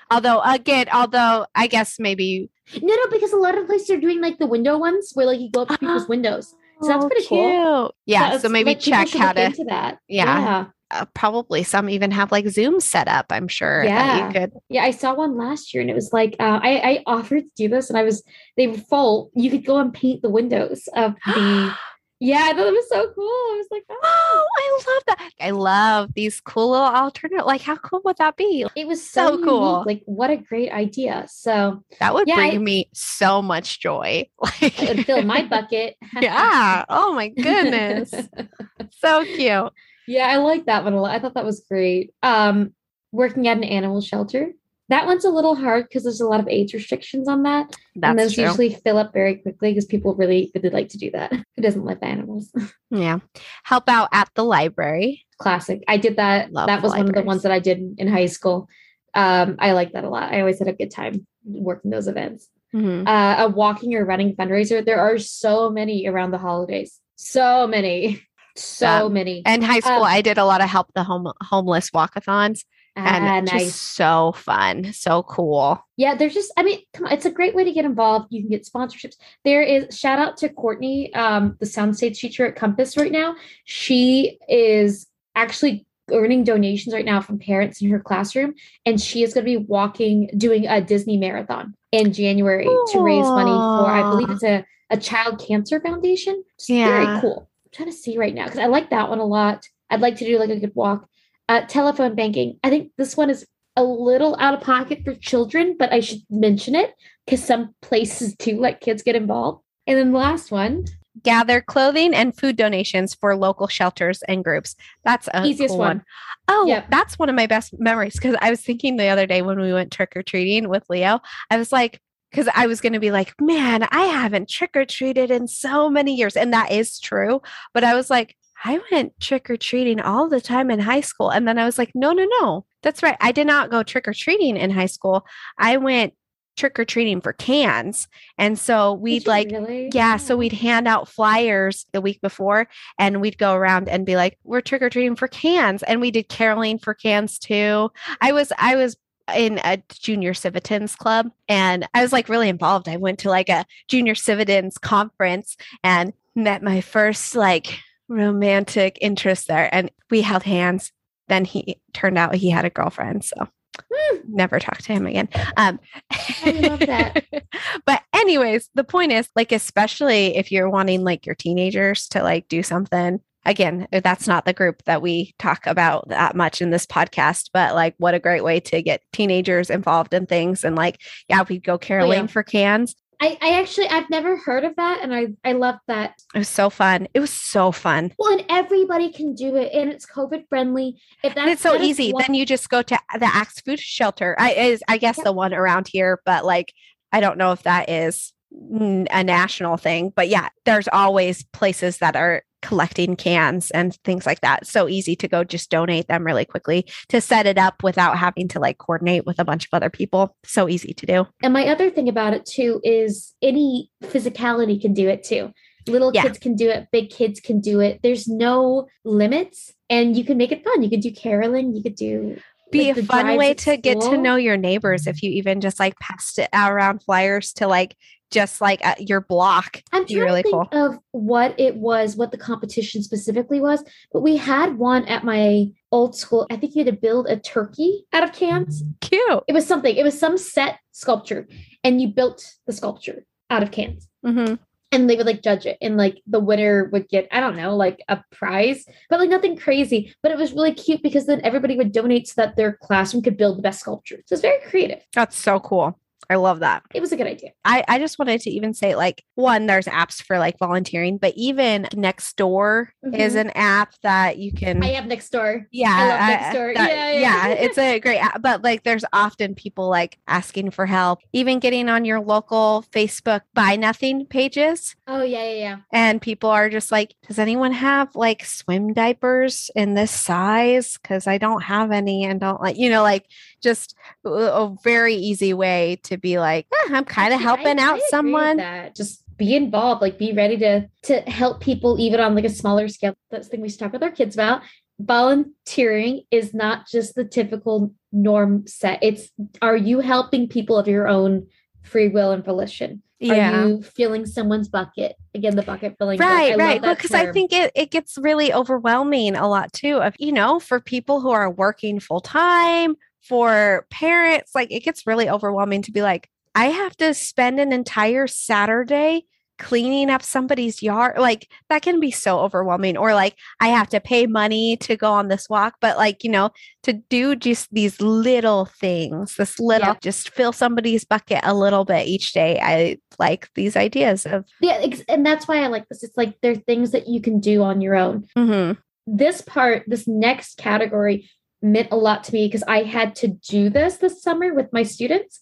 Although, again, although I guess maybe no no because a lot of places are doing like the window ones where like you go up to people's <gasps> windows So that's Oh, pretty cool. cute. Yeah. That's- So maybe like, check how to, into that. Yeah. yeah, uh, probably some even have like Zoom set up, I'm sure. Yeah. you could. Yeah, I saw one last year, and it was like uh, I, I offered to do this, and I was they were full. You could go and paint the windows of the. <gasps> <gasps> yeah, I thought it was so cool. I was like, <gasps> oh. Oh, I love that. I love these cool little alternate. Like, how cool would that be? it was so, So unique. cool. Like, what a great idea! So That would Yeah, bring I- me so much joy. <laughs> Like, it would fill my bucket. <laughs> yeah. Oh my goodness. <laughs> so cute. yeah, I like that one a lot. I thought that was great. Um, working at an animal shelter. That one's a little hard because there's a lot of age restrictions on that. and those true. usually fill up very quickly because people really, really like to do that. <laughs> Who doesn't love animals? <laughs> yeah. Help out at the library. Classic. I did that. Love that was one of the ones that I did in, high school. Um, I like that a lot. I always had a good time working those events. Mhm. Uh, a walking or running fundraiser. There are so many around the holidays. So many. <laughs> So Um, many. In high school, Um, I did a lot of help the home homeless walkathons, and Ah, just so fun, so cool. Yeah, there's just, I mean, come on, it's a great way to get involved. You can get sponsorships. There is shout out to Courtney, um, the soundstage teacher at Compass right now. She is actually earning donations right now from parents in her classroom, and she is going to be walking, doing a Disney marathon in January to raise money for, I believe it's a, a child cancer foundation. It's Yeah. very cool. I'm trying to see right now because I like that one a lot. I'd like to do like a good walk. Uh, telephone banking. I think this one is a little out of pocket for children, but I should mention it because some places do let kids get involved. And then the last one, gather clothing and food donations for local shelters and groups. That's a Easiest cool one. Oh, Yep. that's one of my best memories because I was thinking the other day when we went trick or treating with Leo, I was like, because I was going to be like, man, I haven't trick or treated in so many years. And that is true. But I was like, I went trick or treating all the time in high school. And then I was like, no, no, no. That's right. I did not go trick or treating in high school. I went trick or treating for cans. And so we'd like, really? yeah, so oh. we'd hand out flyers the week before and we'd go around and be like, we're trick or treating for cans. And we did caroling for cans too. I was, I was in a junior civitans club and I was like really involved. I went to like a junior civitans conference and met my first like romantic interest there and we held hands. Then he turned out he had a girlfriend. So Hmm. never talk to him again. Um, I love that. <laughs> but anyways, the point is like, especially if you're wanting like your teenagers to like do something. Again, that's not the group that we talk about that much in this podcast, but like, what a great way to get teenagers involved in things. And like, yeah, we'd go caroling for cans. I, I actually I've never heard of that, and I I love that. It was so fun. It was so fun. Well, and everybody can do it, and it's COVID friendly. If that's And it's so easy. one- Then you just go to the Axe Food Shelter. I is I guess Yep. the one around here, but like I don't know if that is a national thing. But yeah, there's always places that are collecting cans and things like that. So easy to go just donate them really quickly to set it up without having to like coordinate with a bunch of other people. So easy to do. And my other thing about it too is any physicality can do it too. Little Yeah. kids can do it, big kids can do it. There's no limits, and you can make it fun. You could do caroling, you could do Be like, a fun way to get to know your neighbors if you even just like passed it out around flyers to like just like at your block. I'm trying really to think of what it was, what the competition specifically was, but we had one at my old school. I think you had to build a turkey out of cans. Cute. It was something. It was some set sculpture, and you built the sculpture out of cans. hmm and they would like judge it and like the winner would get i don't know like a prize but like nothing crazy but it was really cute because then everybody would donate so that their classroom could build the best sculpture so it's very creative That's so cool. I love that. it was a good idea I, I just wanted to even say like one, there's apps for like volunteering, but even Nextdoor is Mhm. an app that you can i have next door yeah, I love I- Nextdoor. that- Yeah, yeah. <laughs> it's a great app. But like there's often people like asking for help, even getting on your local Facebook buy nothing pages. oh yeah yeah yeah And people are just like, does anyone have like swim diapers in this size? Because I don't have any and don't like, you know, like just a, very easy way to be like, "Eh, I'm kind of helping I out with someone. that just be involved like be ready to to help people even on like a smaller scale that's the thing we should talk with our kids about volunteering is not just the typical norm set it's are you helping people of your own free will and volition Yeah. Are you filling someone's bucket? Again, the bucket filling. Right, I right. Because I think it, it gets really overwhelming a lot too. Of you know, for people who are working full time, for parents, like it gets really overwhelming to be like, I have to spend an entire Saturday cleaning up somebody's yard. Like that can be so overwhelming. Or like I have to pay money to go on this walk, but like, you know, to do just these little things, this little Yeah. just fill somebody's bucket a little bit each day. I like these ideas of yeah, ex- and that's why I like this. It's like there are things that you can do on your own. mhm. This part, this next category, meant a lot to me because I had to do this this summer with my students,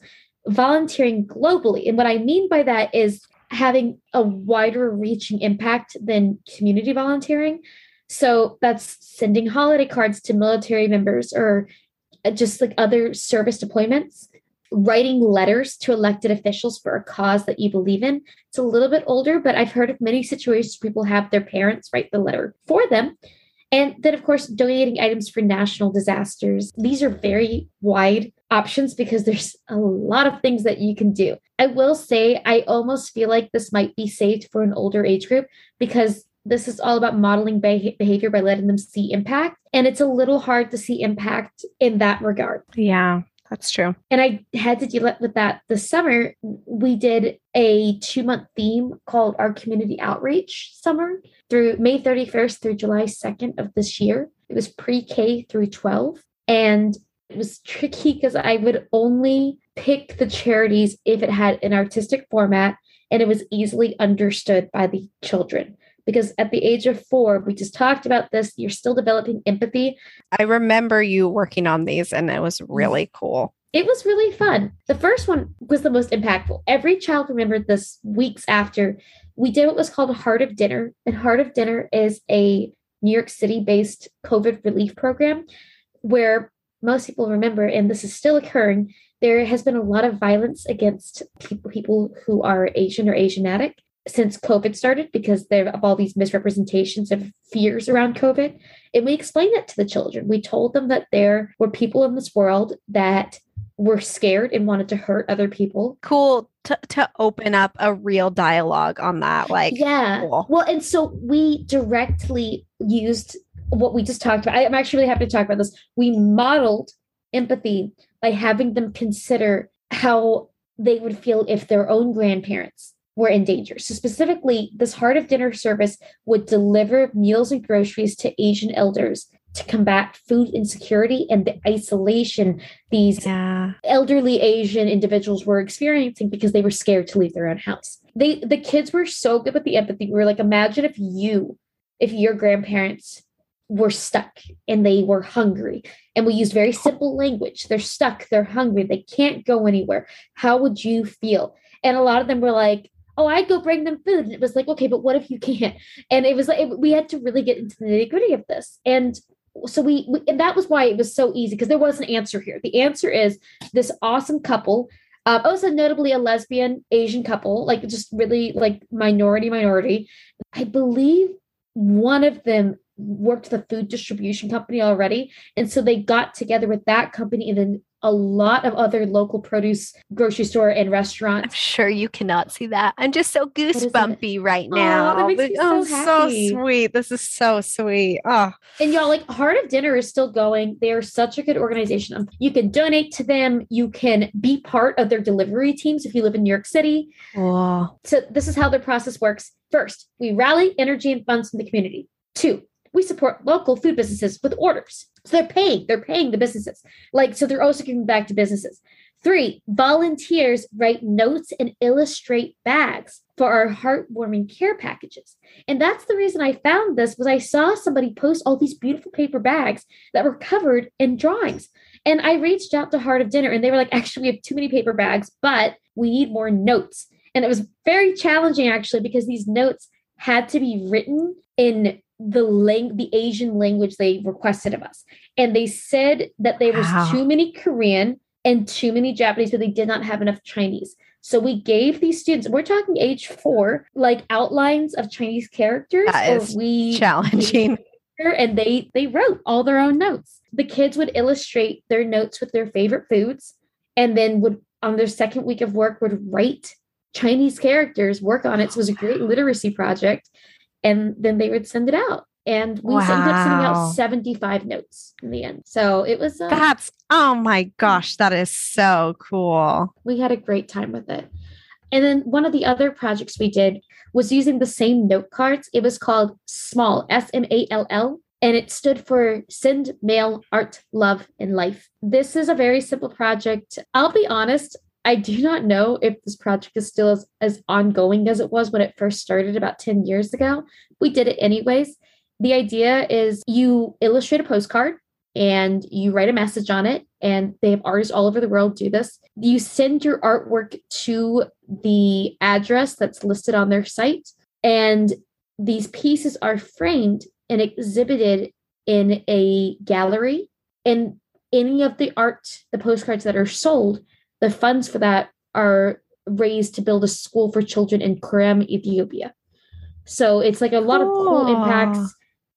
volunteering globally. And what I mean by that is having a wider reaching impact than community volunteering. So that's sending holiday cards to military members or uh, just like other service deployments, writing letters to elected officials for a cause that you believe in. It's a little bit older, but I've heard of many situations where people have their parents write the letter for them. And then, of course, donating items for national disasters. These are very wide options because there's a lot of things that you can do. I will say, I almost feel like this might be saved for an older age group because this is all about modeling behavior by letting them see impact. And it's a little hard to see impact in that regard. Yeah, that's true. And I had to deal with that this summer. We did a two month theme called our community outreach summer through May 31st through July 2nd of this year. It was pre K through 12. And it was tricky because I would only pick the charities if it had an artistic format and it was easily understood by the children because at the age of four, we just talked about this, you're still developing empathy. I remember you working on these and it was really cool. It was really fun. The first one was the most impactful. Every child remembered this weeks after. We did what was called Heart of Dinner, and Heart of Dinner is a New York City based COVID relief program where most people remember, and this is still occurring, there has been a lot of violence against people, people who are Asian or Asiatic since COVID started because there of all these misrepresentations of fears around COVID. And we explained that to the children. We told them that there were people in this world that were scared and wanted to hurt other people. Cool to, to open up a real dialogue on that. Like, yeah. Cool. Well, and so we directly used what we just talked about. I'm actually really happy to talk about this. We modeled empathy by having them consider how they would feel if their own grandparents were in danger. So, specifically, this Heart of Dinner service would deliver meals and groceries to Asian elders to combat food insecurity and the isolation these yeah. elderly Asian individuals were experiencing because they were scared to leave their own house. They the kids were so good with the empathy. We were like, imagine if you, if your grandparents were stuck and they were hungry. And we used very simple language. They're stuck, they're hungry, they can't go anywhere. How would you feel? And a lot of them were like, oh, I'd go bring them food. And it was like, okay, but what if you can't? And it was like, it, we had to really get into the nitty gritty of this. And so we, we, and that was why it was so easy because there was an answer here. The answer is this awesome couple. Um, also, notably a lesbian Asian couple, like just really like minority, minority. I believe one of them worked the food distribution company already. And so they got together with that company and then a lot of other local produce grocery store and restaurants. I'm sure you cannot see that. I'm just so goosebumpy right now. Oh, that makes me oh, so, so sweet. This is so sweet. Oh. And y'all, like Heart of Dinner is still going. They are such a good organization. Um, you can donate to them. You can be part of their delivery teams if you live in New York City. Oh. So this is how their process works. First, we rally energy and funds from the community. Two, we support local food businesses with orders. So they're paying, they're paying the businesses. Like, so they're also giving back to businesses. Three, volunteers write notes and illustrate bags for our heartwarming care packages. And that's the reason I found this was I saw somebody post all these beautiful paper bags that were covered in drawings. And I reached out to Heart of Dinner and they were like, actually, we have too many paper bags, but we need more notes. And it was very challenging actually because these notes had to be written in the lang- the Asian language they requested of us. And they said that there was wow. too many Korean and too many Japanese, but they did not have enough Chinese. So we gave these students, we're talking age four, like outlines of Chinese characters. That is we challenging. And they they wrote all their own notes. The kids would illustrate their notes with their favorite foods, and then would on their second week of work would write Chinese characters, work on it. So it was a great literacy project and then they would send it out. And we wow. ended up sending out 75 notes in the end. So it was uh, that's oh my gosh that is so cool. We had a great time with it. And then one of the other projects we did was using the same note cards. It was called small s-m-a-l-l and it stood for send mail art love and life. This is a very simple project. I'll be honest I do not know if this project is still as, as ongoing as it was when it first started about 10 years ago. We did it anyways. The idea is you illustrate a postcard and you write a message on it, and they have artists all over the world do this. You send your artwork to the address that's listed on their site, and these pieces are framed and exhibited in a gallery. And any of the art, the postcards that are sold, the funds for that are raised to build a school for children in Kurram, Ethiopia. So it's like a lot of cool impacts.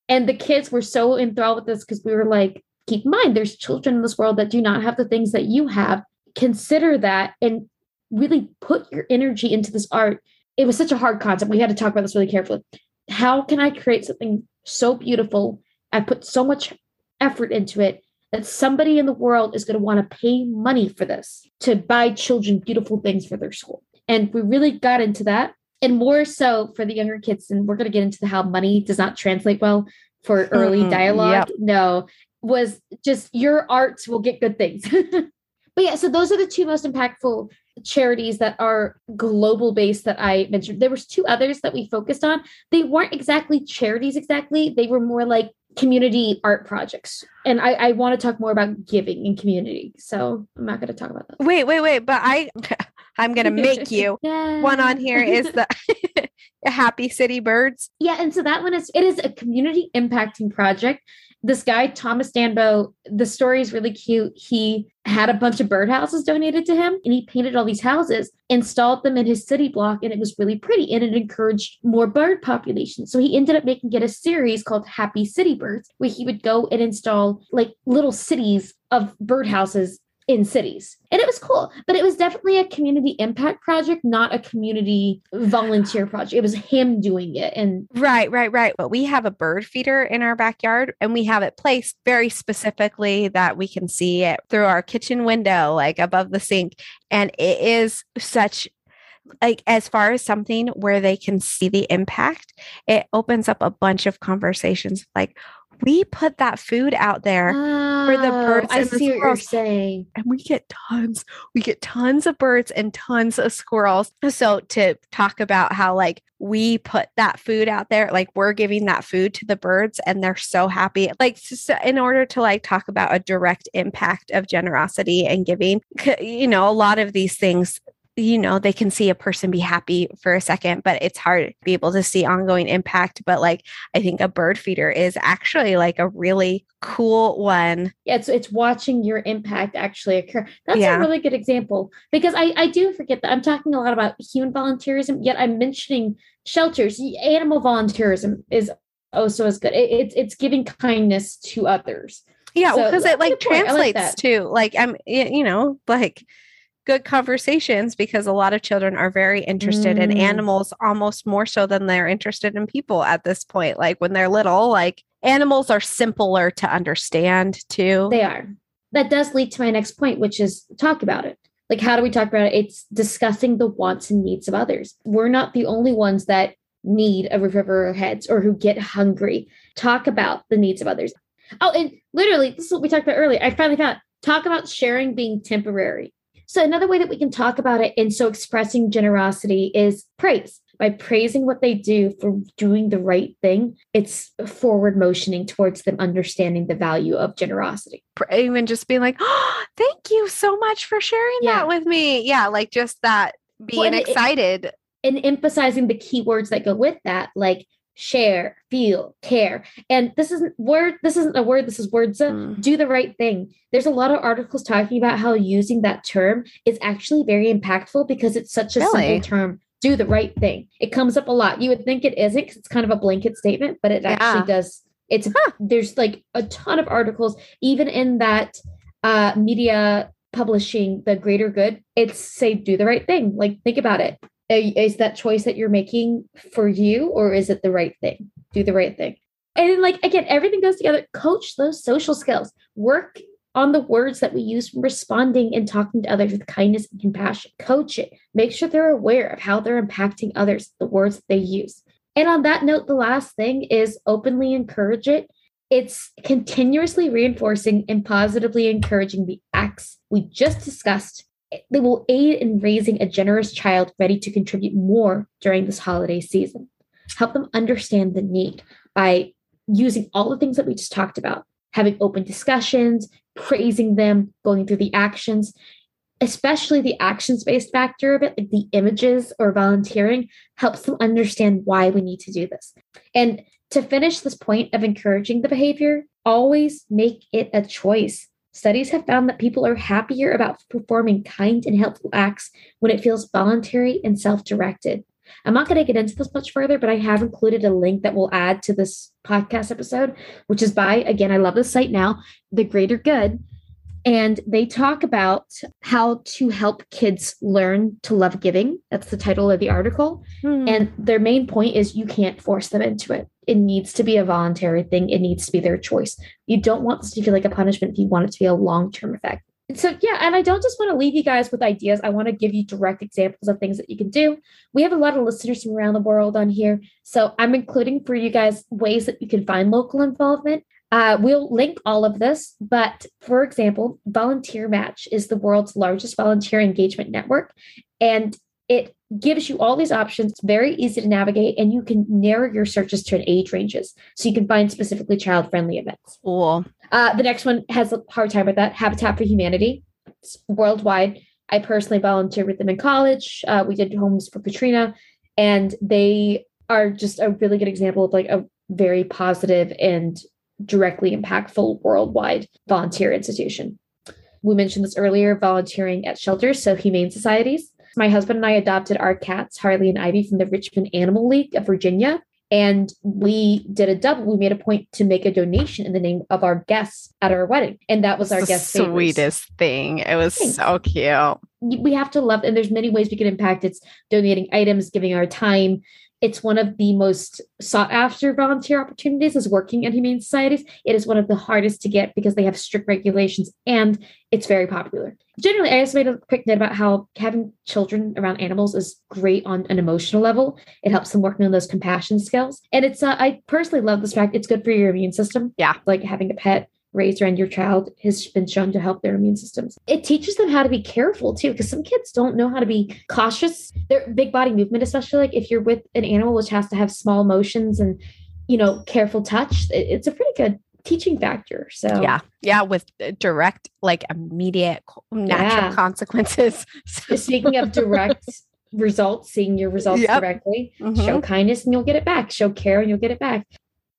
And the kids were so enthralled with this because we were like, keep in mind, there's children in this world that do not have the things that you have. Consider that and really put your energy into this art. It was such a hard concept. We had to talk about this really carefully. How can I create something so beautiful? I put so much effort into it that somebody in the world is going to want to pay money for this to buy children beautiful things for their school. And we really got into that. And more so for the younger kids, and we're going to get into how money does not translate well for early mm-hmm, dialogue. Yep. No, was just your art will get good things. <laughs> but yeah, so those are the two most impactful charities that are global based that I mentioned. There was two others that we focused on. They weren't exactly charities exactly. They were more like community art projects. And I, I want to talk more about giving in community. So I'm not going to talk about that. Wait, wait, wait. But I, <laughs> I'm going to make <laughs> you. yeah. One on here is the <laughs> Happy City Birds. Yeah, and so that one is it is a community impacting project. This guy Thomas Dambo, the story is really cute. He had a bunch of birdhouses donated to him, and he painted all these houses, installed them in his city block, and it was really pretty, and it encouraged more bird population. So he ended up making it a series called Happy City Birds, where he would go and install like little cities of birdhouses in cities. And it was cool, but it was definitely a community impact project, not a community volunteer project. It was him doing it. And Right, right, right. But we have a bird feeder in our backyard and we have it placed very specifically that we can see it through our kitchen window, like above the sink. And it is such like as far as something where they can see the impact, it opens up a bunch of conversations like we put that food out there for the ah, birds I and the see what you're saying. and we get tons we get tons of birds and tons of squirrels. So to talk about how like we put that food out there like we're giving that food to the birds and they're so happy. Like s in order to like talk about a direct impact of generosity and giving you know a lot of these things you know they can see a person be happy for a second but it's hard to be able to see ongoing impact but like i think a bird feeder is actually like a really cool one Yeah, it's it's watching your impact actually occur. That's Yeah. a really good example because I I do forget that I'm talking a lot about human volunteerism, yet I'm mentioning shelters. Animal volunteerism is also as good. It, it's it's giving kindness to others. Yeah, So, because it like good point. I like translates that. to like I'm you know like good conversations because a lot of children are very interested in Mm. animals almost more so than they're interested in people at this point like when they're little like animals are simpler to understand too They are. That does lead to my next point, which is talk about it. Like, how do we talk about it? It's discussing the wants and needs of others. We're not the only ones that need a roof over our heads or who get hungry. Talk about the needs of others. Oh, and literally, this is what we talked about earlier. I finally found talk about sharing being temporary. So, another way that we can talk about it and so expressing generosity is praise. By praising what they do for doing the right thing, it's forward motioning towards them understanding the value of generosity. Even just being like oh thank you so much for sharing Yeah. that with me yeah like just that being and it- it- excited and emphasizing the key words that go with that, like share, feel, care. And this isn't word, this isn't a word, this is words. Mm. Do the right thing. There's a lot of articles talking about how using that term is actually very impactful because it's such a Really? simple term. Do the right thing. It comes up a lot. You would think it isn't because it's kind of a blanket statement, but it Yeah. actually does. It's Huh. there's like a ton of articles, even in that uh media publishing the greater good. It's say do the right thing. Like think about it. Is that choice that you're making for you, or is it the right thing? Do the right thing. And then, like again, everything goes together. Coach those social skills. Work on the words that we use when responding and talking to others with kindness and compassion. Coach it. Make sure they're aware of how they're impacting others, the words they use. And on that note, the last thing is openly encourage it. It's continuously reinforcing and positively encouraging the acts we just discussed. They will aid in raising a generous child ready to contribute more during this holiday season. Help them understand the need by using all the things that we just talked about, having open discussions, praising them, going through the actions, especially the actions based factor of it, like the images or volunteering, helps them understand why we need to do this. And to finish this point of encouraging the behavior, always make it a choice. Studies have found that people are happier about performing kind and helpful acts when it feels voluntary and self directed. I'm not going to get into this much further, but I have included a link that we'll add to this podcast episode, which is by, again, I love this site now, The Greater Good. And they talk about how to help kids learn to love giving. That's the title of the article. Hmm. And their main point is you can't force them into it. It needs to be a voluntary thing. It needs to be their choice. You don't want this to feel like a punishment if you want it to be a long term effect. So, yeah, and I don't just want to leave you guys with ideas. I want to give you direct examples of things that you can do. We have a lot of listeners from around the world on here. So I'm including for you guys ways that you can find local involvement. Uh, we'll link all of this, but for example, Volunteer Match is the world's largest volunteer engagement network, and it gives you all these options. It's very easy to navigate, and you can narrow your searches to an age ranges, so you can find specifically child-friendly events. Cool. Uh, the next one has a hard time with that. Habitat for Humanity, it's worldwide. I personally volunteered with them in college. Uh, we did homes for Katrina, and they are just a really good example of like a very positive and directly impactful worldwide volunteer institution. We mentioned this earlier volunteering at shelters, so humane societies. My husband and I adopted our cats, Harley and Ivy, from the Richmond Animal League of Virginia. And we did a double. We made a point to make a donation in the name of our guests at our wedding. And that was our the guest favors. sweetest thing. It was Thanks. so cute. we have to love and there's many ways we can impact it's donating items giving our time it's one of the most sought after volunteer opportunities is working at humane societies. It is one of the hardest to get because they have strict regulations and it's very popular. Generally i just made a quick note about how having children around animals is great on an emotional level. It helps them working on those compassion skills. And it's uh, i personally love this fact it's good for your immune system. Yeah. like having a pet raised around your child has been shown to help their immune systems. It teaches them how to be careful too, because some kids don't know how to be cautious. Their big body movement, especially like if you're with an animal which has to have small motions and you know careful touch, it- it's a pretty good teaching factor. So Yeah. Yeah. With direct, like immediate natural Yeah. consequences. <laughs> Speaking of direct <laughs> results, seeing your results Yep. directly, Mhm. show kindness and you'll get it back. Show care and you'll get it back.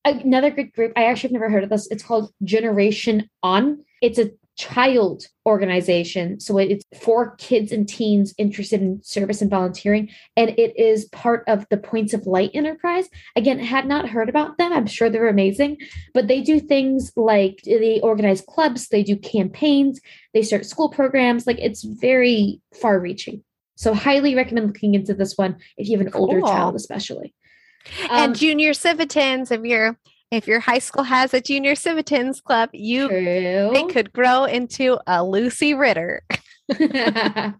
Another good group, I actually have never heard of this. It's called Generation On. It's a child organization. So it's for kids and teens interested in service and volunteering. And it is part of the Points of Light enterprise. Again, had not heard about them. I'm sure they're amazing, but they do things like they organize clubs, they do campaigns, they start school programs. Like it's very far reaching. So highly recommend looking into this one if you have an older Cool. child, especially. And Um, junior civitans, if your if your high school has a junior civitans club, you true. they could grow into a Lucy Ritter. <laughs> well, no, there,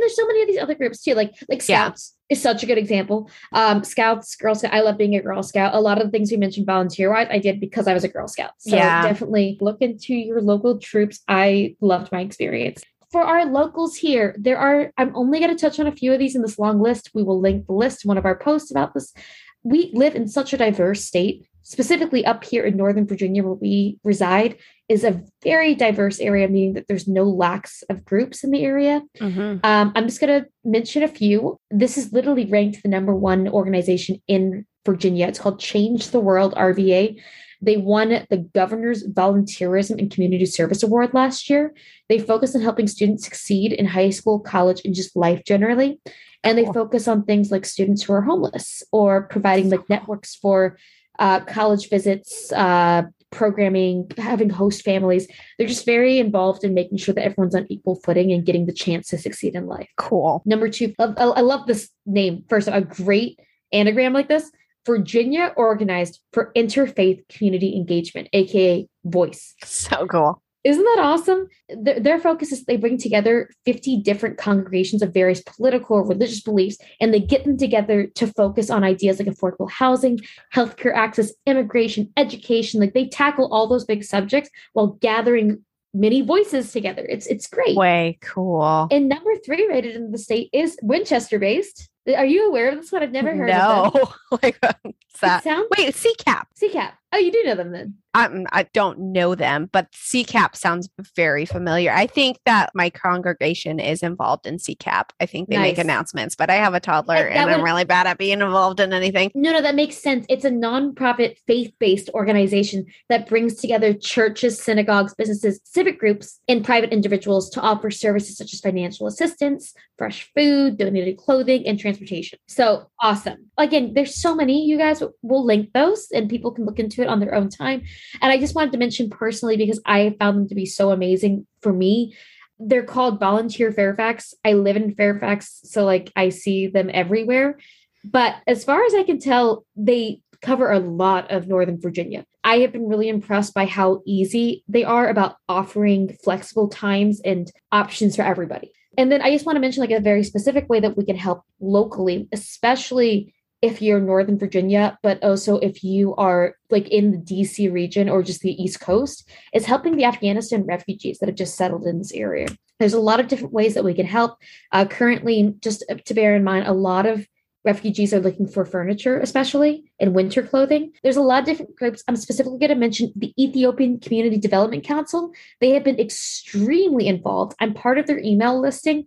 there's so many of these other groups too. Like like Yeah. Scouts is such a good example. Um, Scouts, Girl Scout. I love being a Girl Scout. A lot of the things we mentioned volunteer wise, I did because I was a Girl Scout. So Yeah. definitely look into your local troops. I loved my experience. For our locals here, there are. I'm only going to touch on a few of these in this long list. We will link the list to one of our posts about this. We live in such a diverse state. Specifically, up here in Northern Virginia, where we reside, is a very diverse area, meaning that there's no lacks of groups in the area. Mhm. Um, I'm just going to mention a few. This is literally ranked the number one organization in Virginia. It's called Change the World RVA. They won the Governor's Volunteerism and Community Service Award last year. They focus on helping students succeed in high school, college, and just life generally. And they Cool. focus on things like students who are homeless or providing like networks for uh, college visits, uh, programming, having host families they're just very involved in making sure that everyone's on equal footing and getting the chance to succeed in life. Cool. Number two, I, I love this name. First, a great anagram like this Virginia Organized for Interfaith Community Engagement, AKA Voice. So cool. Isn't that awesome? Their, their focus is they bring together 50 different congregations of various political or religious beliefs, and they get them together to focus on ideas like affordable housing, healthcare access, immigration, education. Like they tackle all those big subjects while gathering many voices together. It's it's great. Way cool. And number three rated in the state is Winchester based. Are you aware of this one? I've never heard of <laughs> it. no. like what's that? sounds Wait, CCAP. CCAP. Oh, you do know them then. I'm, I don't know them, but CCAP sounds very familiar. I think that my congregation is involved in CCAP. I think they make announcements, but I have a toddler That- that and I'm really bad at being involved in anything. No, no, that makes sense. It's a nonprofit, faith based organization that brings together churches, synagogues, businesses, civic groups, and private individuals to offer services such as financial assistance, fresh food, donated clothing, and transportation. So awesome. Again, there's so many. You guys will link those and people can look into it on their own time. And I just wanted to mention personally because I found them to be so amazing for me. They're called Volunteer Fairfax. I live in Fairfax, so like I see them everywhere. But as far as I can tell, they cover a lot of Northern Virginia. I have been really impressed by how easy they are about offering flexible times and options for everybody. And then I just want to mention like a very specific way that we can help locally, especially if you're Northern Virginia, but also if you are like in the DC region or just the East Coast, is helping the Afghanistan refugees that have just settled in this area. There's a lot of different ways that we can help. Uh, currently, just to bear in mind, a lot of refugees are looking for furniture, especially in winter clothing. There's a lot of different groups. I'm specifically going to mention the Ethiopian Community Development Council. They have been extremely involved. I'm part of their email listing,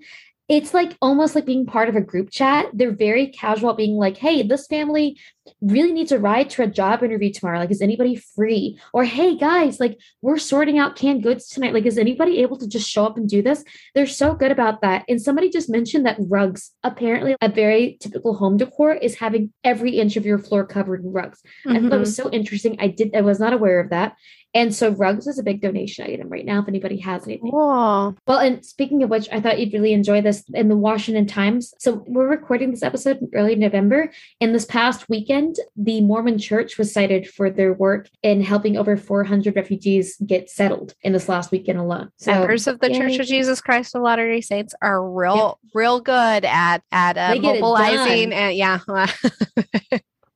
it's like almost like being part of a group chat. They're very casual, being like, hey, this family really needs a ride to a job interview tomorrow. Like, is anybody free? Or, hey, guys, like, we're sorting out canned goods tonight. Like, is anybody able to just show up and do this? They're so good about that. And somebody just mentioned that rugs, apparently, a very typical home decor is having every inch of your floor covered in rugs. Mm-hmm. I thought that was so interesting. I did, I was not aware of that. And so rugs is a big donation item right now if anybody has anything. Well, and speaking of which, I thought you'd really enjoy this in the Washington Times. So we're recording this episode in early November. In this past weekend, the Mormon Church was cited for their work in helping over 400 refugees get settled in this last weekend alone. So, Members of the yay. Church of Jesus Christ of Latter-day Saints are real, real good at at uh, mobilizing and yeah. <laughs>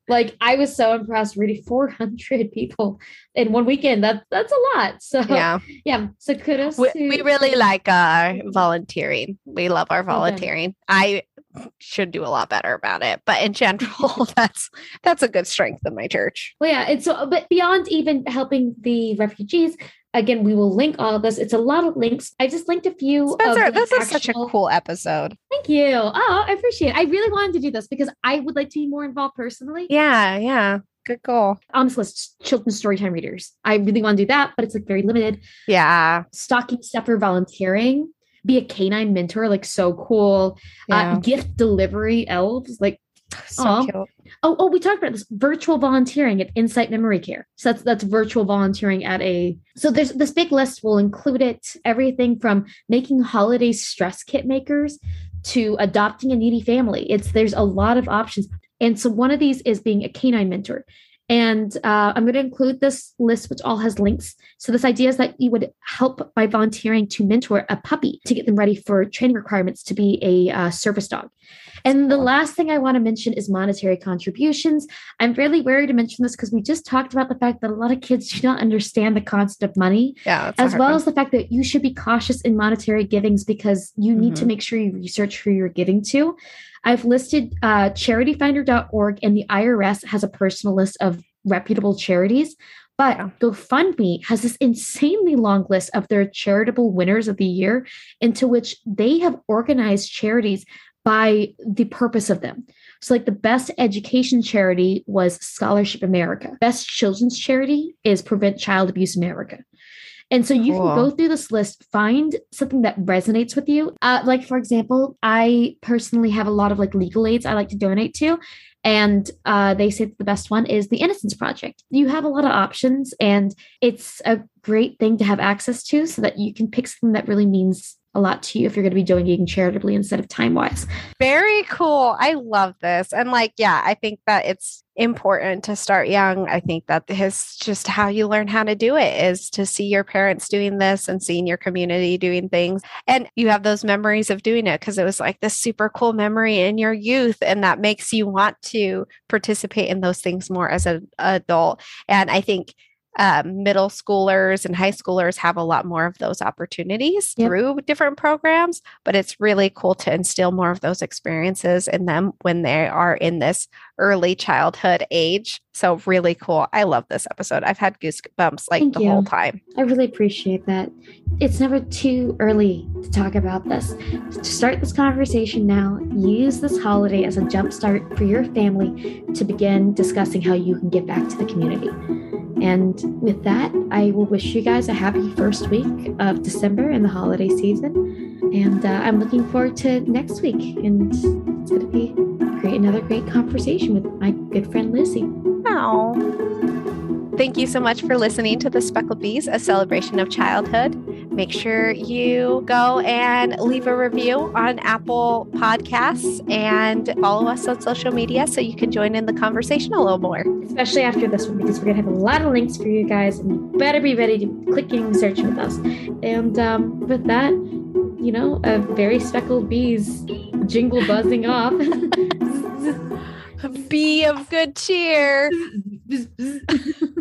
like I was so impressed reading 400 people in one weekend. That that's a lot. So yeah, yeah. So kudos. We, to- we really like our volunteering. We love our volunteering. Okay. I should do a lot better about it, but in general, <laughs> that's that's a good strength of my church. Well, yeah, and so uh, but beyond even helping the refugees, again, we will link all of this. It's a lot of links. I just linked a few. Spencer, this actual... is such a cool episode. Thank you. Oh, I appreciate it. I really wanted to do this because I would like to be more involved personally. Yeah, yeah. Good goal. On this list, children's storytime readers. I really want to do that, but it's like very limited. Yeah. Stocking stuffer volunteering. Be a canine mentor, like so cool. Uh, yeah. Uh, gift delivery elves, like so cute. Oh, oh, we talked about this virtual volunteering at Insight Memory Care. So that's that's virtual volunteering at a. So there's this big list. will include it everything from making holiday stress kit makers to adopting a needy family. It's there's a lot of options, and so one of these is being a canine mentor. And uh, I'm going to include this list, which all has links. So, this idea is that you would help by volunteering to mentor a puppy to get them ready for training requirements to be a uh, service dog. And the last thing I want to mention is monetary contributions. I'm really wary to mention this because we just talked about the fact that a lot of kids do not understand the concept of money, yeah, as well one. as the fact that you should be cautious in monetary givings because you mm-hmm. need to mm-hmm. make sure you research who you're giving to. I've listed uh, charityfinder.org, and the IRS has a personal list of reputable charities. But GoFundMe has this insanely long list of their charitable winners of the year, into which they have organized charities by the purpose of them. So, like the best education charity was Scholarship America. Best children's charity is Prevent Child Abuse America. And so you cool. can go through this list, find something that resonates with you. Uh, like, for example, I personally have a lot of like legal aids I like to donate to. And uh, they say the best one is the Innocence Project. You have a lot of options, and it's a great thing to have access to so that you can pick something that really means a lot to you if you're going to be donating charitably instead of time wise. Very cool. I love this. And like, yeah, I think that it's important to start young. I think that is just how you learn how to do it is to see your parents doing this and seeing your community doing things. And you have those memories of doing it because it was like this super cool memory in your youth. And that makes you want to participate in those things more as an adult. And I think um, middle schoolers and high schoolers have a lot more of those opportunities yep. through different programs, but it's really cool to instill more of those experiences in them when they are in this early childhood age. So, really cool. I love this episode. I've had goosebumps like Thank the you. whole time. I really appreciate that. It's never too early to talk about this. To start this conversation now, use this holiday as a jumpstart for your family to begin discussing how you can give back to the community. And with that, I will wish you guys a happy first week of December and the holiday season. And uh, I'm looking forward to next week. And it's going to be another great conversation with my good friend Lizzie. Oh. Thank you so much for listening to The Speckled Bees, a celebration of childhood. Make sure you go and leave a review on Apple Podcasts and follow us on social media so you can join in the conversation a little more. Especially after this one, because we're going to have a lot of links for you guys, and you better be ready to click and search with us. And um, with that, you know, a very speckled bees jingle buzzing off. <laughs> be of good cheer. <laughs> <laughs>